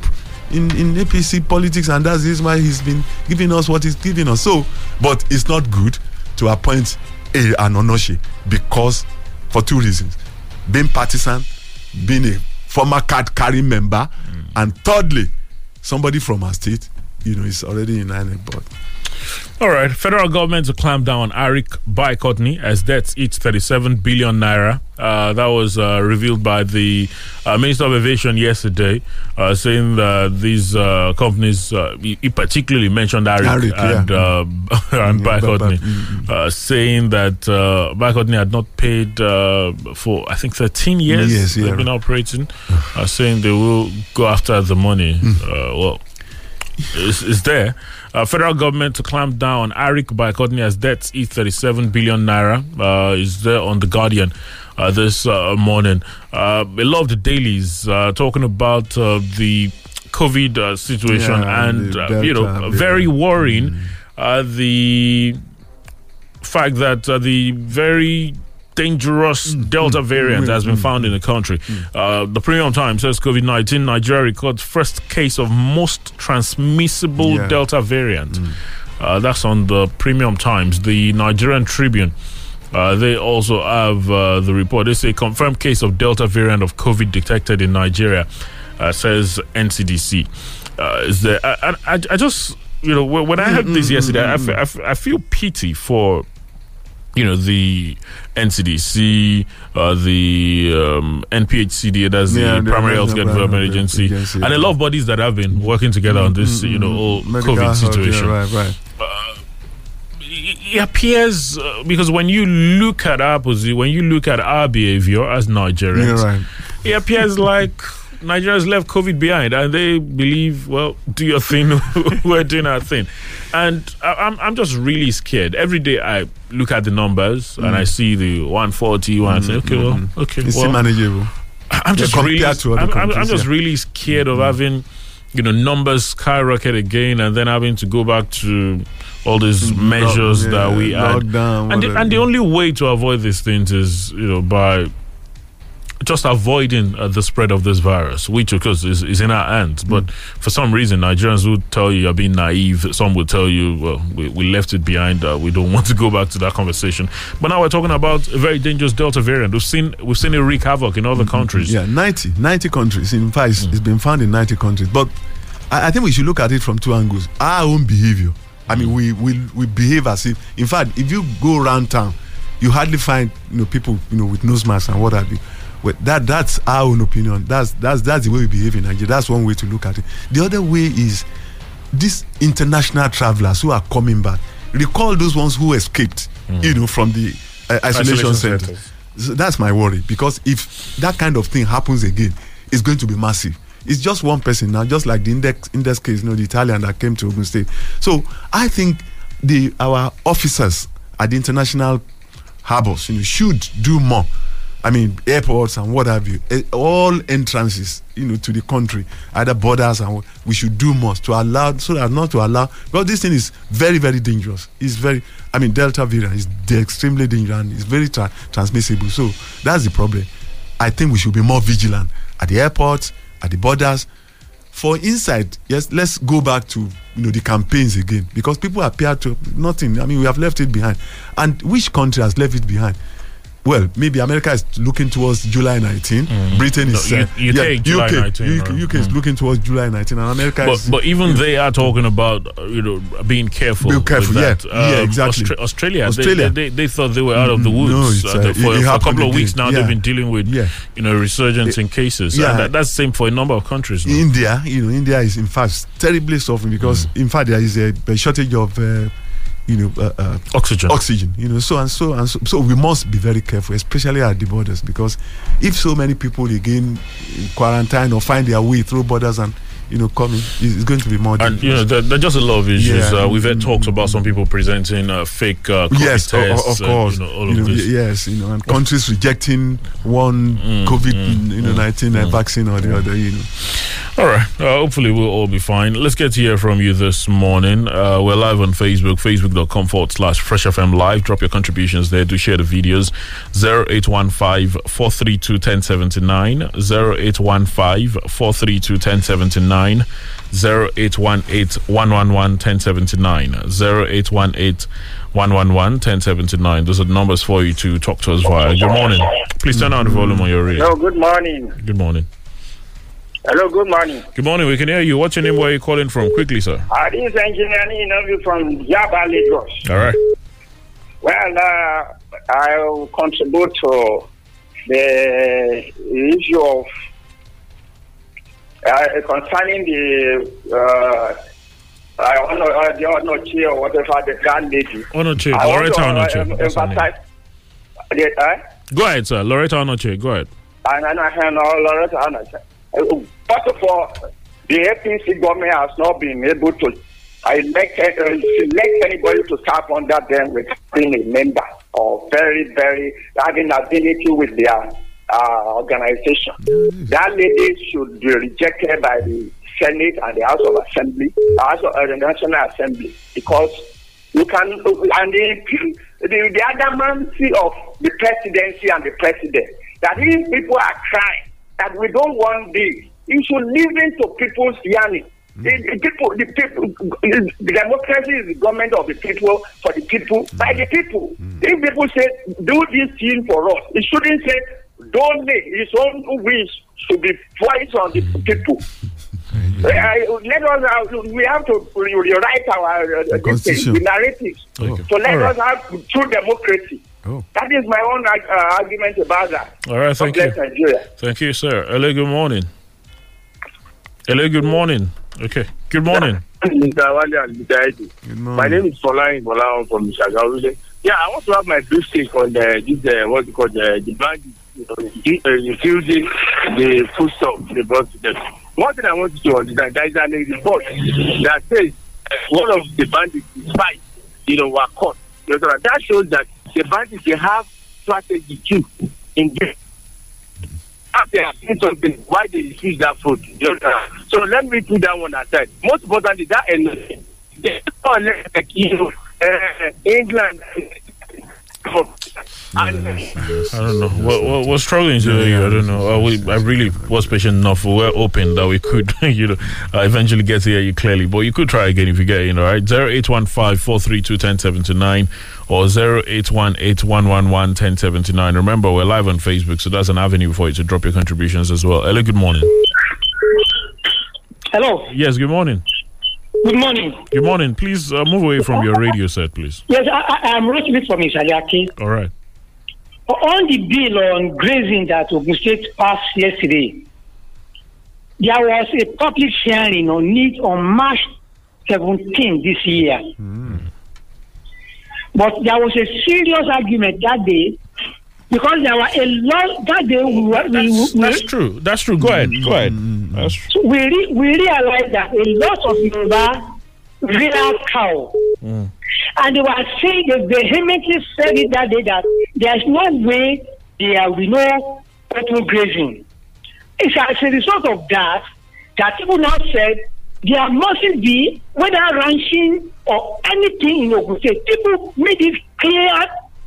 S8: in in APC politics, and that's why he's been giving us what he's giving us. So, but it's not good to appoint a an Onoshi because for two reasons: being partisan, being a former card carrying member, mm. and thirdly, somebody from our state, you know, is already in INEC board.
S7: All right, federal government to clamp down on Arik Bicotny as debts each 37 billion naira. Uh, that was uh, revealed by the uh, Minister of Aviation yesterday, uh, saying that these uh, companies, uh, he, he particularly mentioned Arik,
S8: Arik, yeah.
S7: and, uh, and
S8: Yeah, but-
S7: Bicotny,
S8: but-
S7: uh, saying that uh, Bicotny had not paid uh, for, I think, 13 years
S8: Yes, yeah.
S7: they've been operating, uh, saying they will go after the money. Uh, well, is, is there. Uh, federal government to clamp down on Arik Bicotny as debts each 37 billion naira uh, is there on the Guardian uh, this uh, morning. Uh, a lot of the dailies uh, talking about uh, the COVID uh, situation
S8: Yeah,
S7: and uh, you know very worrying uh, the fact that uh, the very dangerous Delta variant has been found in the country. Uh, the Premium Times says COVID 19 Nigeria records first case of most transmissible
S8: Yeah.
S7: Delta variant. Uh, that's on the Premium Times. The Nigerian Tribune. Uh, they also have uh, the report. They say confirmed case of Delta variant of COVID detected in Nigeria, uh, says NCDC. Uh, is there? I, I, I just you know when I heard this yesterday, I, fe- I, fe- I feel pity for you know the NCDC, uh, the um, NPHCD, that's
S8: Yeah,
S7: the
S8: the
S7: Primary Health
S8: Primary
S7: Development Agency,
S8: Agency,
S7: and a lot of bodies that have been working together on this, you know, whole COVID
S8: health, yeah,
S7: situation
S8: right, right.
S7: it appears uh, because when you look at our position, when you look at our behavior as Nigerians,
S8: Yeah, right.
S7: it appears like Nigerians left COVID behind and they believe, well, do your thing, we're doing our thing. And I, I'm, I'm just really scared. Every day I look at the numbers and
S8: Mm.
S7: I see the 140, one, I say, okay, well, okay,
S8: It's
S7: well,
S8: manageable.
S7: I'm
S8: Yeah,
S7: just really, I'm, I'm, I'm just
S8: yeah.
S7: really scared of having, you know, numbers skyrocket again, and then having to go back to all these
S8: Mm,
S7: measures
S8: lock-
S7: that
S8: yeah,
S7: we had.
S8: lockdown,
S7: and the, and the only way to avoid these things is, you know, by just avoiding uh, the spread of this virus, which of course is, is in our hands. But for some reason, Nigerians would tell you you're being naive. Some would tell you, well, we, we left it behind. Uh, we don't want to go back to that conversation. But now we're talking about a very dangerous Delta variant. We've seen we've seen it wreak havoc in other countries.
S8: Yeah, 90, 90 countries. In fact, it's, it's been found in 90 countries. But I, I think we should look at it from two angles. Our own behavior I mean, we, we we behave as if. In fact, if you go around town, you hardly find you know people you know with nose masks and what have you. Well, that that's our own opinion. That's that's that's the way we behave in Nigeria. That's one way to look at it. The other way is these international travelers who are coming back. Recall those ones who escaped, you know, from the uh, isolation,
S7: Isolation
S8: center. So that's my worry because if that kind of thing happens again, it's going to be massive. It's just one person now, just like the index index case, you know, the Italian that came to Ogun State. So I think the our officers at the international harbors, you know, should do more. I mean, airports and what have you, eh, all entrances, you know, to the country, either borders and what- we should do more to allow, so that not to allow, because this thing is very, very dangerous. It's very, I mean, Delta variant is extremely dangerous and it's very tra- transmissible. So that's the problem. I think we should be more vigilant at the airports, at the borders. For inside, yes, let's go back to you know the campaigns again because people appear to nothing. I mean, we have left it behind, and which country has left it behind? Well, maybe America is looking towards July 19. Britain is
S7: No,
S8: uh,
S7: U- UK July 19,
S8: UK,
S7: right?
S8: UK is looking towards July 19, and America
S7: But,
S8: is.
S7: but even they are talking about uh, you know being careful.
S8: Be careful,
S7: with that.
S8: yeah. Yeah, exactly.
S7: Austra- Australia,
S8: Australia.
S7: They, they, they thought they were out of the
S8: Mm, no,
S7: woods
S8: it's,
S7: uh,
S8: uh,
S7: the-
S8: it-
S7: for,
S8: it
S7: for a couple of weeks now.
S8: Yeah.
S7: They've been dealing with you know resurgence in cases.
S8: yeah.
S7: And that, that's the same for a number of countries. Now.
S8: India, you know, India is in fact terribly suffering because,
S7: Mm.
S8: in fact, there is a, a shortage of, uh, you know, uh, uh,
S7: oxygen.
S8: Oxygen, you know, so and so and so. So we must be very careful, especially at the borders, because if so many people again quarantine or find their way through borders and you know coming, it's going to be more.
S7: And you know, there, there are just a lot of issues.
S8: Yeah.
S7: Uh, we've had talks about some people presenting uh, fake uh, COVID
S8: yes,
S7: tests.
S8: of
S7: and,
S8: course.
S7: you know, all
S8: You
S7: of
S8: know,
S7: this.
S8: yes, you know, and countries rejecting one COVID, you know, nineteen uh, vaccine or the other. You know.
S7: All right. Uh, hopefully, we'll all be fine. Let's get to hear from you this morning. Uh, we're live on Facebook, facebook.com forward slash Fresh FM Live. Drop your contributions there. Do share the videos. 0815 432 1079. 0815 432 1079. 0818 111 1079. 0818 111 1079. Those are the numbers for you to talk to us via. Good morning. Please turn down the volume on your radio.
S10: Hello, good morning.
S7: Good morning.
S10: Hello, good morning.
S7: Good morning. We can hear you. What's your name? Where are you calling from? Quickly, sir.
S10: Uh, this is Engineer Inavi from Yaba, Lagos.
S7: All right.
S10: Well, uh, I will contribute to the issue of uh, concerning the uh, uh, honor, uh, the honor chair or whatever the grand lady. I want
S7: Loretta
S10: to,
S7: Onochie.
S10: em-
S7: That's her name.
S10: emphasize. The, uh,
S7: Go ahead, sir. Loretta Onochie. Go ahead.
S10: and I can Loretta Onochie. Uh, First of all, the APC government has not been able to elect, uh, select anybody to serve under them with being a member or very, very having affinity with their uh, organization. That lady should be rejected by the Senate and the House of Assembly, House of uh, the National Assembly, because you can and the, the, the adamancy of the presidency and the president that if people are crying that we don't want this, you should listen to people's yearning. The, the people, the people, the democracy is the government of the people, for the people, by the people. If people say, do this thing for us, it shouldn't say, don't make his own wish should be voiced on the people. Uh, let us have, we have to rewrite our uh,
S8: Constitution.
S10: the narratives.
S8: Okay.
S10: So let
S7: All right.
S10: us have true democracy.
S8: Oh.
S10: That is my own uh, argument about that.
S7: All right. Thank you.
S10: Nigeria.
S7: Thank you, sir. Hello. Good morning. Hello. Good morning. Okay. Good morning.
S11: Mr. Wale and Mr. Eddie. My name is Folarin Bola from Shagaru. Yeah, I want to have my brief take on the, this, uh, what's it called, uh, the bandit, you know, the- uh, the food stuff they brought to them. One thing I want you to understand, there is an report that says uh, one of the bandits, spies, you know, were caught. You know, that shows that the bandits, they have strategy too in this after seen something, why they refuse that food. You understand? So let me put that one aside. Most importantly, that and know, uh, England.
S7: I don't know. We're, we're, we're struggling to hear you. I don't know. Uh, we, I really was patient enough. We're hoping that we could, you know, uh, eventually get to hear you clearly. But you could try again if you get in, all right? 0815 432 1079 or 0818 111 1079. Remember, we're live on Facebook, so that's an avenue for you to drop your contributions as well. Hello, good morning.
S12: Hello.
S7: Yes, good morning.
S12: Good morning.
S7: Good morning. Please uh, move away from your radio set, please.
S12: Yes, I, I, I'm Rotimi from Isaliaki.
S7: All right.
S12: On the bill on grazing that Ogun State passed yesterday, there was a public hearing on it on March 17 this year. But there was a serious argument that day because there were a lot that day. We, were- we, we,
S7: That's true. That's true. Go ahead. Go ahead. That's true.
S12: so we, re- we realized that a lot of Yoruba rear cow. And they were saying, they vehemently said it that day that there's no way there will be no open grazing. It's as a result of that that people now said there mustn't be, whether ranching or anything in Ogun State, people made it clear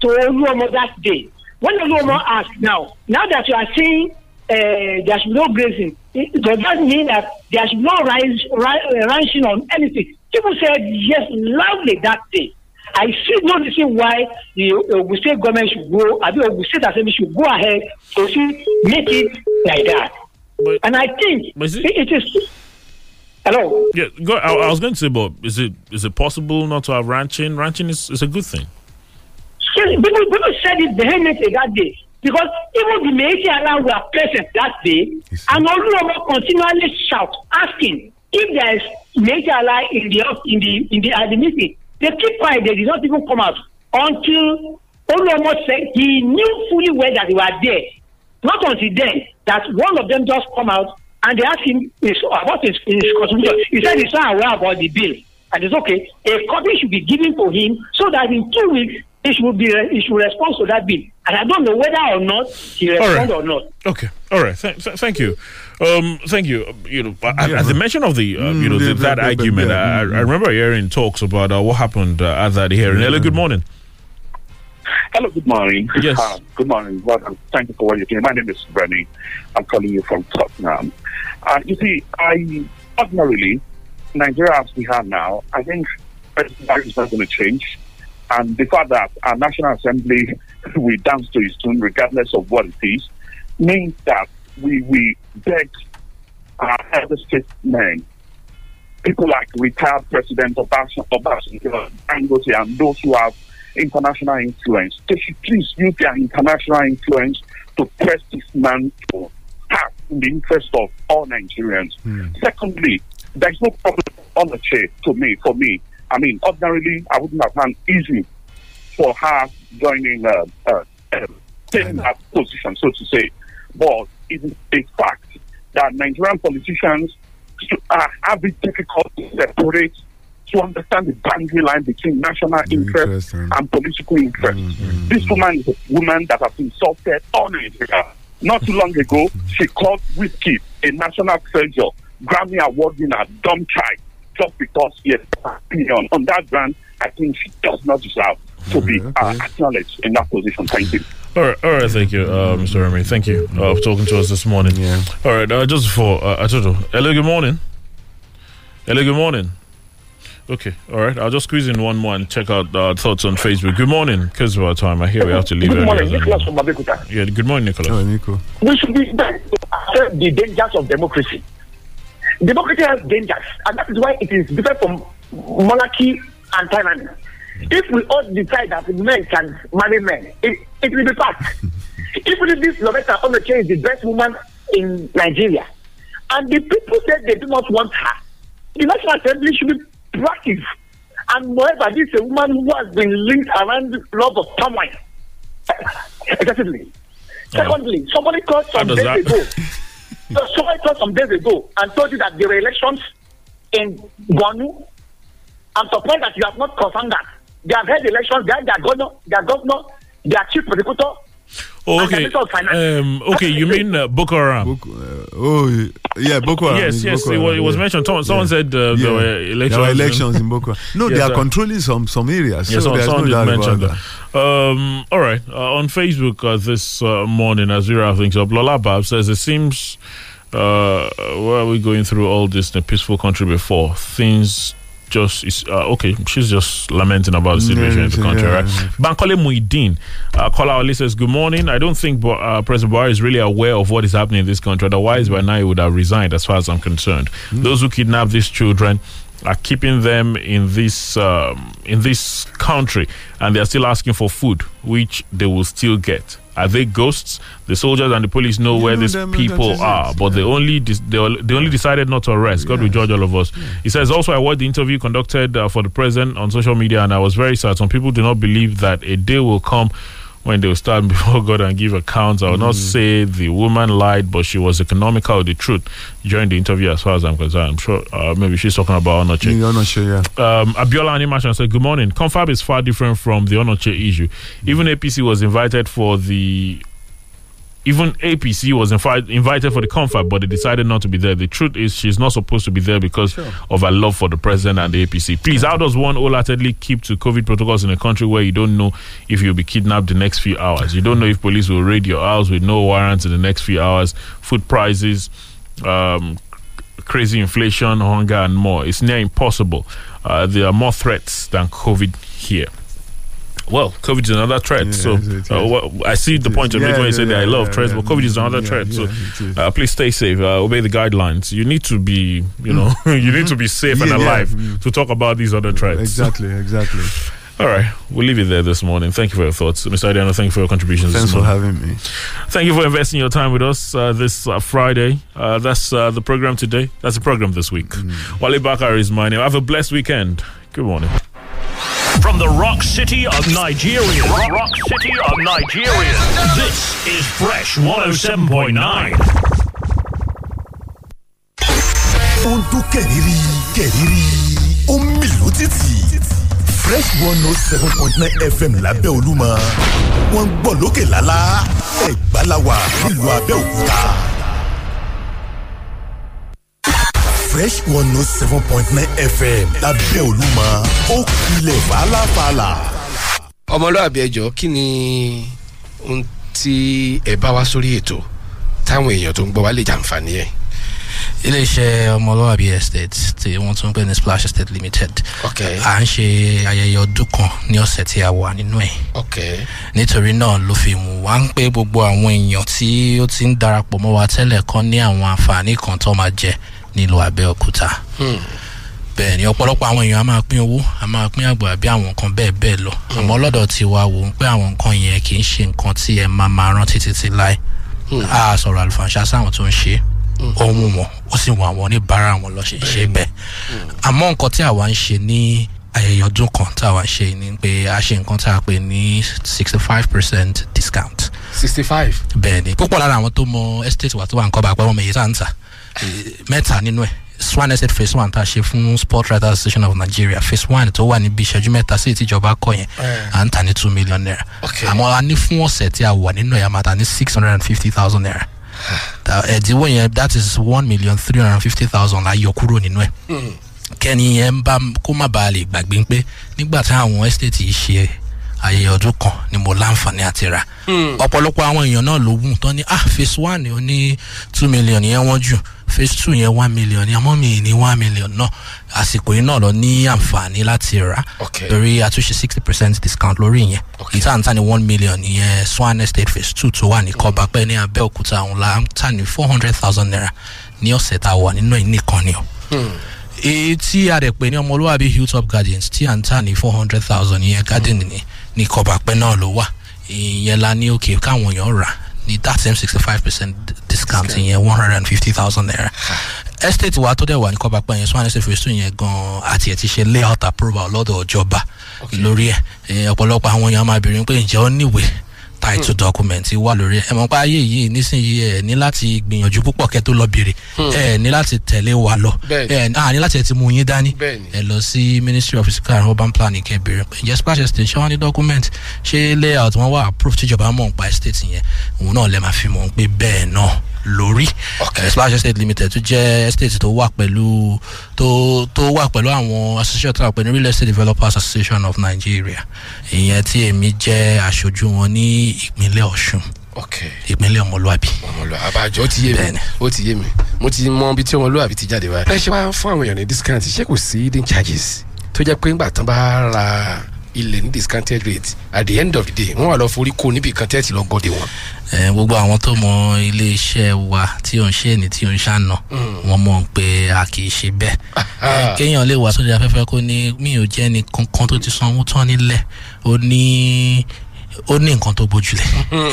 S12: to Oluomo that day. When Oluomo asked now, now that you are saying uh, there should be no grazing, it, does that mean that there should be no rise, ri- uh, ranching on anything? People said yes loudly that day. I see no reason why the Ogun State government should go, I mean, Ogun State Assembly should go ahead to see, make it like that. and I think it, it is. Hello.
S7: Yeah, go, I, I was going to say, but is it is it possible not to have ranching? Ranching is, is a good thing.
S12: People, people said it vehemently that day because even the Meiji were present that day, and Oluomo continually shout, asking if there is Meiji in the in the in the at the meeting. They keep quiet. They did not even come out until Oluomo said he knew fully well that they were there. Not until then that one of them just come out and they asked him his, about his, his contribution. He said he's not aware about the bill. And it's okay. A copy should be given to him so that in two weeks he should be he should respond to that bill. And I don't know whether or not he
S7: All right.
S12: respond or not.
S7: Okay. All right. Th- th- thank you. Um, thank you. Uh, You know, at,
S8: Yeah.
S7: at the mention of the, uh, you know,
S8: Mm,
S7: the, that
S8: yeah, yeah,
S7: argument,
S8: yeah,
S7: I, I
S8: mm,
S7: I remember hearing talks about uh, what happened uh, at that hearing. Hello. Good morning.
S13: Hello, good morning.
S7: Yes.
S13: Uh, good morning. Welcome. Thank you for what you're doing. My name is Bernie. I'm calling you from Tottenham. Uh, you see, I ordinarily, Nigeria as we have now, I think that is not going to change. And the fact that our National Assembly will dance to his tune regardless of what it is, means that we, we beg our elder statesmen, people like retired President Obasanjo, Dangote, and those who have international influence. They should please use their international influence to press this man to act in the interest of all Nigerians. Hmm. Secondly, there's no problem on the chair to me, for me. I mean, ordinarily, I wouldn't have found easy for her joining, uh, uh, uh, taking that position, so to say. But it is a fact that Nigerian politicians are having difficulty to separate to understand the boundary line between national interest and political interest. This woman is a woman that has insulted all Nigeria. Not too long ago, she called Wizkid a national treasure, Grammy Award winner, dumb child, just because he has an opinion. On that ground, I think she does not deserve to be uh, acknowledged in that position. Thank you.
S7: All right, all right. Thank you, uh, Mr. Remy. Thank you uh, for talking to us this morning. Yeah. All right. Uh, just for uh, I told you, hello. Good morning. Hello. Good morning. Okay. All right. I'll just squeeze in one more and check out uh, thoughts on Facebook. Good morning. Because of our time, I hear we have to leave
S10: Good morning,
S7: earlier.
S10: Nicholas from Abeokuta.
S7: yeah. Good morning, Nicholas.
S8: Oh, Nico.
S10: We should be back to accept the dangers of democracy. Democracy has dangers, and that is why it is different from monarchy and tyranny. If we all decide that men can marry men, it, it will be fact. Even if this Loretta Onochie is the best woman in Nigeria, and the people said they do not want her, the National Assembly should be proactive. And moreover, this is a woman who has been linked around love of turmoil. Excessively. Secondly, somebody called some days ago. so somebody called some days ago and told you that there were elections in Guanu. I'm surprised that you have not confirmed that. They have held elections, they have their governor, their governor, their chief prosecutor.
S7: Oh, okay.
S10: Minister of Finance.
S7: Um, okay. You mean uh, Boko Haram?
S8: Oh, yeah, Boko Haram.
S7: Yes, yes. It was, it was
S8: yeah.
S7: mentioned. Someone, someone
S8: Yeah.
S7: said uh, there were elections.
S8: There were
S7: in-
S8: elections in Boko Haram. No,
S7: Yes,
S8: they are
S7: sir.
S8: controlling some some areas.
S7: Yes,
S8: so
S7: someone,
S8: there's no
S7: did mention
S8: about
S7: that. Um, all right. Uh, on Facebook uh, this uh, morning, as we wrap things up, Lola Bab says it seems uh, where are we going through all this in a peaceful country before? Things just is uh, okay. She's just lamenting about the situation in the country,
S8: yeah,
S7: right?
S8: yeah.
S7: Bankole Muideen, uh, Kola Ali says, Good morning. I don't think uh, President Buhari is really aware of what is happening in this country. Otherwise, by now he would have resigned, as far as I'm concerned. Those who kidnap these children are keeping them in this um, in this country, and they are still asking for food, which they will still get. Are they ghosts? The soldiers and the police know where
S8: know
S7: these people are, but they only dis- they, they only decided not to arrest. God will judge all of us. He says also, I watched the interview conducted uh, for the president on social media, and I was very sad. Some people do not believe that a day will come when they will stand before God and give accounts. I will not say the woman lied, but she was economical with the truth during the interview, as far as I'm concerned. I'm sure uh, maybe she's talking about Onochie.
S8: Yeah, Onochie, yeah.
S7: Um, Abiola Animation said, Good morning. Confab is far different from the Onochie issue. Even APC was invited for the. Even APC was invi- invited for the confab, but they decided not to be there. The truth is, she's not supposed to be there because of her love for the president and the APC. Please, how does one wholeheartedly keep to COVID protocols in a country where you don't know if you'll be kidnapped the next few hours? You don't know if police will raid your house with no warrants in the next few hours. Food prices, um, crazy inflation, hunger, and more. It's near impossible. Uh, there are more threats than COVID here. Well, COVID is another threat. so uh, well, I see the point you're
S8: Yeah,
S7: making when you
S8: yeah,
S7: say that I love
S8: yeah,
S7: threats,
S8: yeah.
S7: but COVID is another
S8: Yeah,
S7: threat.
S8: yeah,
S7: so uh, please stay safe. Uh, obey the guidelines. You need to be, you know, you need to be safe and
S8: Yeah, yeah.
S7: alive to talk about these other threats.
S8: Exactly, exactly.
S7: All right, we'll leave it there this morning. Thank you for your thoughts, Mr. Adiano. Thank you for your contributions.
S8: Thanks for having me.
S7: Thank you for investing your time with us uh, this uh, Friday. Uh, that's uh, the program today. That's the program this week. Wale Bakar is my name. Have a blessed weekend. Good morning.
S3: From the rock city of Nigeria. Rock, rock city of Nigeria. This is Fresh 107.9.
S2: ó ń dún kẹ̀rìírí kẹ̀rìírí ó ń mì lótìtì fresh one note seven point nine fm lábẹ́ olúmọ wọ́n ń gbọ́ lókè lálá ẹ̀gbá la wà nílùú abẹ́òkúta. Fresh one note seven point nine fm lábẹ́ olúmọ ó kilẹ̀ fàlàfàlà.
S14: ọmọlúwàbí ẹjọ kí ni ohun tí ẹ bá wá sórí ètò táwọn èèyàn tó ń gbọ́ wá lè jàǹfààní ẹ̀.
S15: iléeṣẹ́ ọmọlúwàbí estate tí wọ́n tún ń pè ní splash estate limited. À ń ṣe ayẹyẹ ọdún kan ní ọ̀sẹ̀ tí a wà nínú ẹ̀. Nítorí náà ló fi mú wá ń pé gbogbo àwọn èèyàn tí ó ti ń darapọ̀ mọ́ wa tẹ́lẹ̀ kan ní àwọn àǹfààní kan tó máa jẹ nílùú abẹ́òkúta.
S14: Hmm.
S15: bẹ́ẹ̀ ni ọ̀pọ̀lọpọ̀ àwọn èèyàn a máa pín owó a máa pín àgbò àbí àwọn nǹkan bẹ́ẹ̀ bẹ́ẹ̀ lọ. Àmọ́ lọ́dọ̀ tí wa wò ó pé àwọn nǹkan yẹn kì í ṣe nǹkan tí ẹ máa máa rántí títí láì a sọ̀rọ̀ àlùfànṣá sáwọn tó ń ṣe ohun wọn ó sì wọ àwọn oníbàárà wọn lọ ṣe ṣe bẹ́ẹ̀. Àmọ́ nǹkan tí àwa ń ṣe ní ayẹyẹ ọdún kan tí àwa ń ṣe ni pé a ṣe nǹkan tí a pè ní sixty five percent discount.
S14: Sixty five.
S15: bẹ́ẹ̀ ni púpọ̀ lára àwọn tó mọ estate wa tó wà ń kọ́ bá pẹ́ wọ́n mọ tá à ń tà mẹ́ta nínú ẹ̀. Swan estate phase one tá a ṣe fún sport writers association of nigeria. Phase one tó wà níbi ìṣẹ́jú mẹ́ta sí ìtìjọba kọ yẹn. À ń tà ní two million naira. Àmọ́ a ní fún ọ̀sẹ̀ tí a wà nínú ẹ̀ a máa tà ní six hundred and fifty thousand naira. Ẹ̀dínwó yẹn that is one million three hundred and fifty thousand la yọ kúrò nínú ẹ̀. Kẹ́ni yẹn bá kó má bàa lè gbàgbé pé nígbà tí àwọn estate yìí ṣe ayẹyẹ ọdún kan ni mo láǹfààní àti rà. Ọ̀pọ̀lọpọ̀ àwọn èèyàn náà ló wù tán ní ah phase one ni ó ní two million yẹn wọ́n jù phase two yẹn one million ni àmọ́ mi ní one million náà. Àsìkò yìí náà lọ ní àǹfààní láti rà. Lórí àtúnṣe sixty percent discount lórí yẹn. Ìta ń ní one million yẹn swan estate phase two tó wà ní kọ́bápẹ́ ní abẹ́òkúta òun la ń tà ní four hundred thousand naira ní ọ̀sẹ̀ tá a wà nínú ẹ̀ nìkan ni o. Èyí tí a rẹ̀ pé ní ọmọlúwàbí hilltop gardens tí à ń tà ní four hundred thousand yẹn garden ní ní kọ̀bàpẹ́ náà ló wà. Ìyẹn la ní òkè káwọn èèyàn rà ní that same sixty five percent discount yẹn one hundred and fifty thousand naira. Estate wa tó dẹ̀ wà ní kọ̀bàpẹ́ yẹn estate phase two yẹn gan àti ẹ̀ ti ṣe layout approval lọ́dọ̀ ìjọba lórí ẹ̀. Ọ̀pọ̀lọpọ̀ àwọn èèyàn máa bèrè pé ǹjẹ́ ó níwèé title document wà lórí ẹ. Mọ̀ pé ayé yìí nísìnyí ẹ ní láti gbìyànjú púpọ̀ kẹ́ tó lọ bèrè. Ẹ ní láti tẹ̀lé wa lọ. Ẹ à ní láti ẹ ti mú yín dání. Ẹ lọ sí ministry of physical and urban planning kẹ́ bèrè. Pé ǹjẹ́ splash estate ṣé wọ́n ní document? Ṣé layout wọn wà approved? Tíjọba mọ̀ nípa estate yẹn òun náà lè máa fi mọ̀ pé bẹ́ẹ̀ náà lórí. Splash estate limited tó jẹ́ estate tó wà pẹ̀lú tó tó wà pẹ̀lú àwọn association tó wà pẹ̀lú real estate developers association of nigeria. Ìyẹn tí èmi jẹ́ aṣojú wọn ní ìpínlẹ̀ ọ̀ṣun. Ìpínlẹ̀ ọmọlúwàbí.
S14: ọmọlúwàbí àbájọ ó ti yé mi. Ó ti yé mi. Mo ti mọ ibi tí ọmọlúwàbí ti jáde wá. ẹ ṣe wá fún àwọn èèyàn ní discount. Ṣé kò sí hidden charges? Tó jẹ́ pé ńgbà tán bá ra ilẹ̀ ní discounted rate. At the end of the day wọ́n wà lọ forí kó níbi kan tẹ́ẹ̀tì lọ gọ́dẹ̀ wọn.
S15: ẹ gbogbo àwọn tó mọ ilé iṣẹ́ wa tí ò ń ṣe ní tí ò ń ṣàna wọn mọ̀ pé a kì í ṣe bẹ́ẹ̀. Ẹ, kéèyàn lè wá sóde afẹ́fẹ́ kó ní mi ò jẹ́ ní kankan tó ti sanwó tán nílẹ̀. Ó ní ó ní nǹkan tó bójúlẹ̀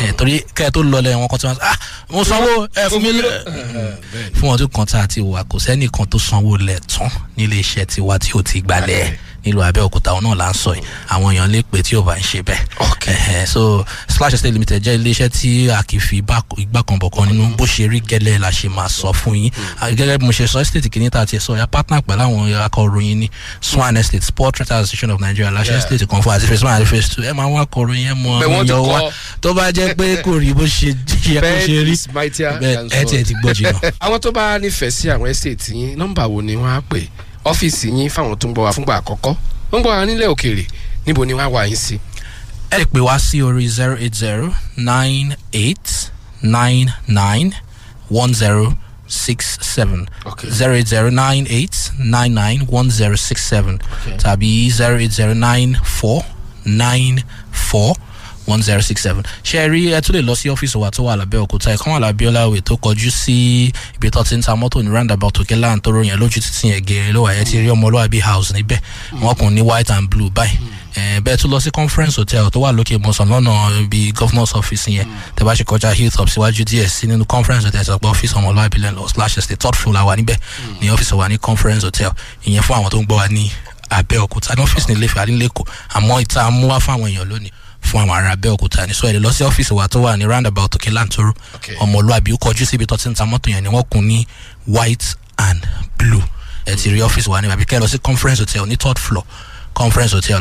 S15: ẹ torí kẹ́ ẹ tó lọlẹ̀ wọn kan tí wọ́n ah mo sanwó ẹ fún mi lẹ fún ọdún kan tá a ti wà kò sẹ́nìkan tó sanwó lẹ̀ tán nílé iṣẹ́ tiwa tí ò ti gbalẹ̀ nílùú abẹ́òkúta òun náà là ń sọ yìí. Àwọn èèyàn lè pè tí ò bá ń ṣe bẹ́ẹ̀. Ẹhẹ, so splash estate limited jẹ́ iléeṣẹ́ tí a kì í fi igbá kan bọ̀ kan nínú. Bó ṣe rí gẹ́lẹ́ la ṣe máa sọ fún yín. Ah, gẹ́gẹ́ bí mo ṣe sọ estate kìíní tá a ti sọ ya partner pẹ̀lú àwọn akọ̀ròyìn ní swan estate sport trade association of nigeria. Láṣẹ estate kan fún àti phase one àti phase two. Ẹ máa wá akọ̀ròyìn ẹ mọ
S14: Bẹ́ẹ̀ wọ́n ti
S15: yọ wá
S14: kọ́-
S15: tó bá jẹ́ pé kò rí bó ṣe yẹ kó ṣe rí bẹ́ẹ̀ ẹ tiẹ̀ ti gbọ́ jìnnà.
S14: àwọn tó bá nífẹ̀ẹ́ sí àwọn estate yín nọ́mbà wo ni wọ́n á pè ọ́fíìsì yín fáwọn tó ń gbọ́ wa fúngbà àkọ́kọ́. Wọ́n ń gbọ́ wa nílẹ̀ òkèèrè. Níbo ni wọ́n á wà yín sí.
S15: ẹ lè pè wá sí orí zero eight zero nine eight nine nine one zero six seven. Zero eight zero nine eight nine nine one zero six seven. Tàbí zero eight zero nine four nine four one zero six seven. Ṣe rí ẹ tún lè lọ sí ọ́fíìsì wa tó wà lábẹ́ òkúta ẹ̀kan wà lábẹ́ ọ̀làwẹ̀ tó kọjú sí ibi tó ti ń ta mọ́tò ní roundabout òkè láǹtóró yẹn lójú títí yẹn gèrè ló wà. Ti rí ọmọlúwàbí house níbẹ̀. Wọn kùn ní white and blue báyìí. Bẹ́ẹ̀ tún lọ sí conference hotel tó wà lókè mọ̀sán lọ́nà ibi governor's office yẹn. Tẹ́ bá ṣe kọjá hilltop síwájú díẹ̀ sí nínú conference hotel sọ pé ọ́fíìsì ọmọlúwàbí lẹ́nu slash estate third floor la wà níbẹ̀. Ní ọ́fíìsì wa ní conference hotel. Ìyẹn fún àwọn tó ń gbọ́ wa ní abẹ́òkúta ní ọ́fíìsì ní ilé-ìfẹ́ àdínlẹ́kọ̀ọ́ àmọ́ ìta mú wá fáwọn èèyàn lónìí fún àwọn ará abẹ́òkúta ní sọ èdè lọ sí ọ́fíìsì wa tó wà ní roundabout òkè lantoro ọmọlúwàbí ó kọjú síbi tó ti ń ta mọ́tò yẹn ni wọ́n kun ní white and blue. Ẹ ti rí ọ́fíìsì wa ní àbíkẹ́ lọ sí conference hotel ní third floor. Conference hotel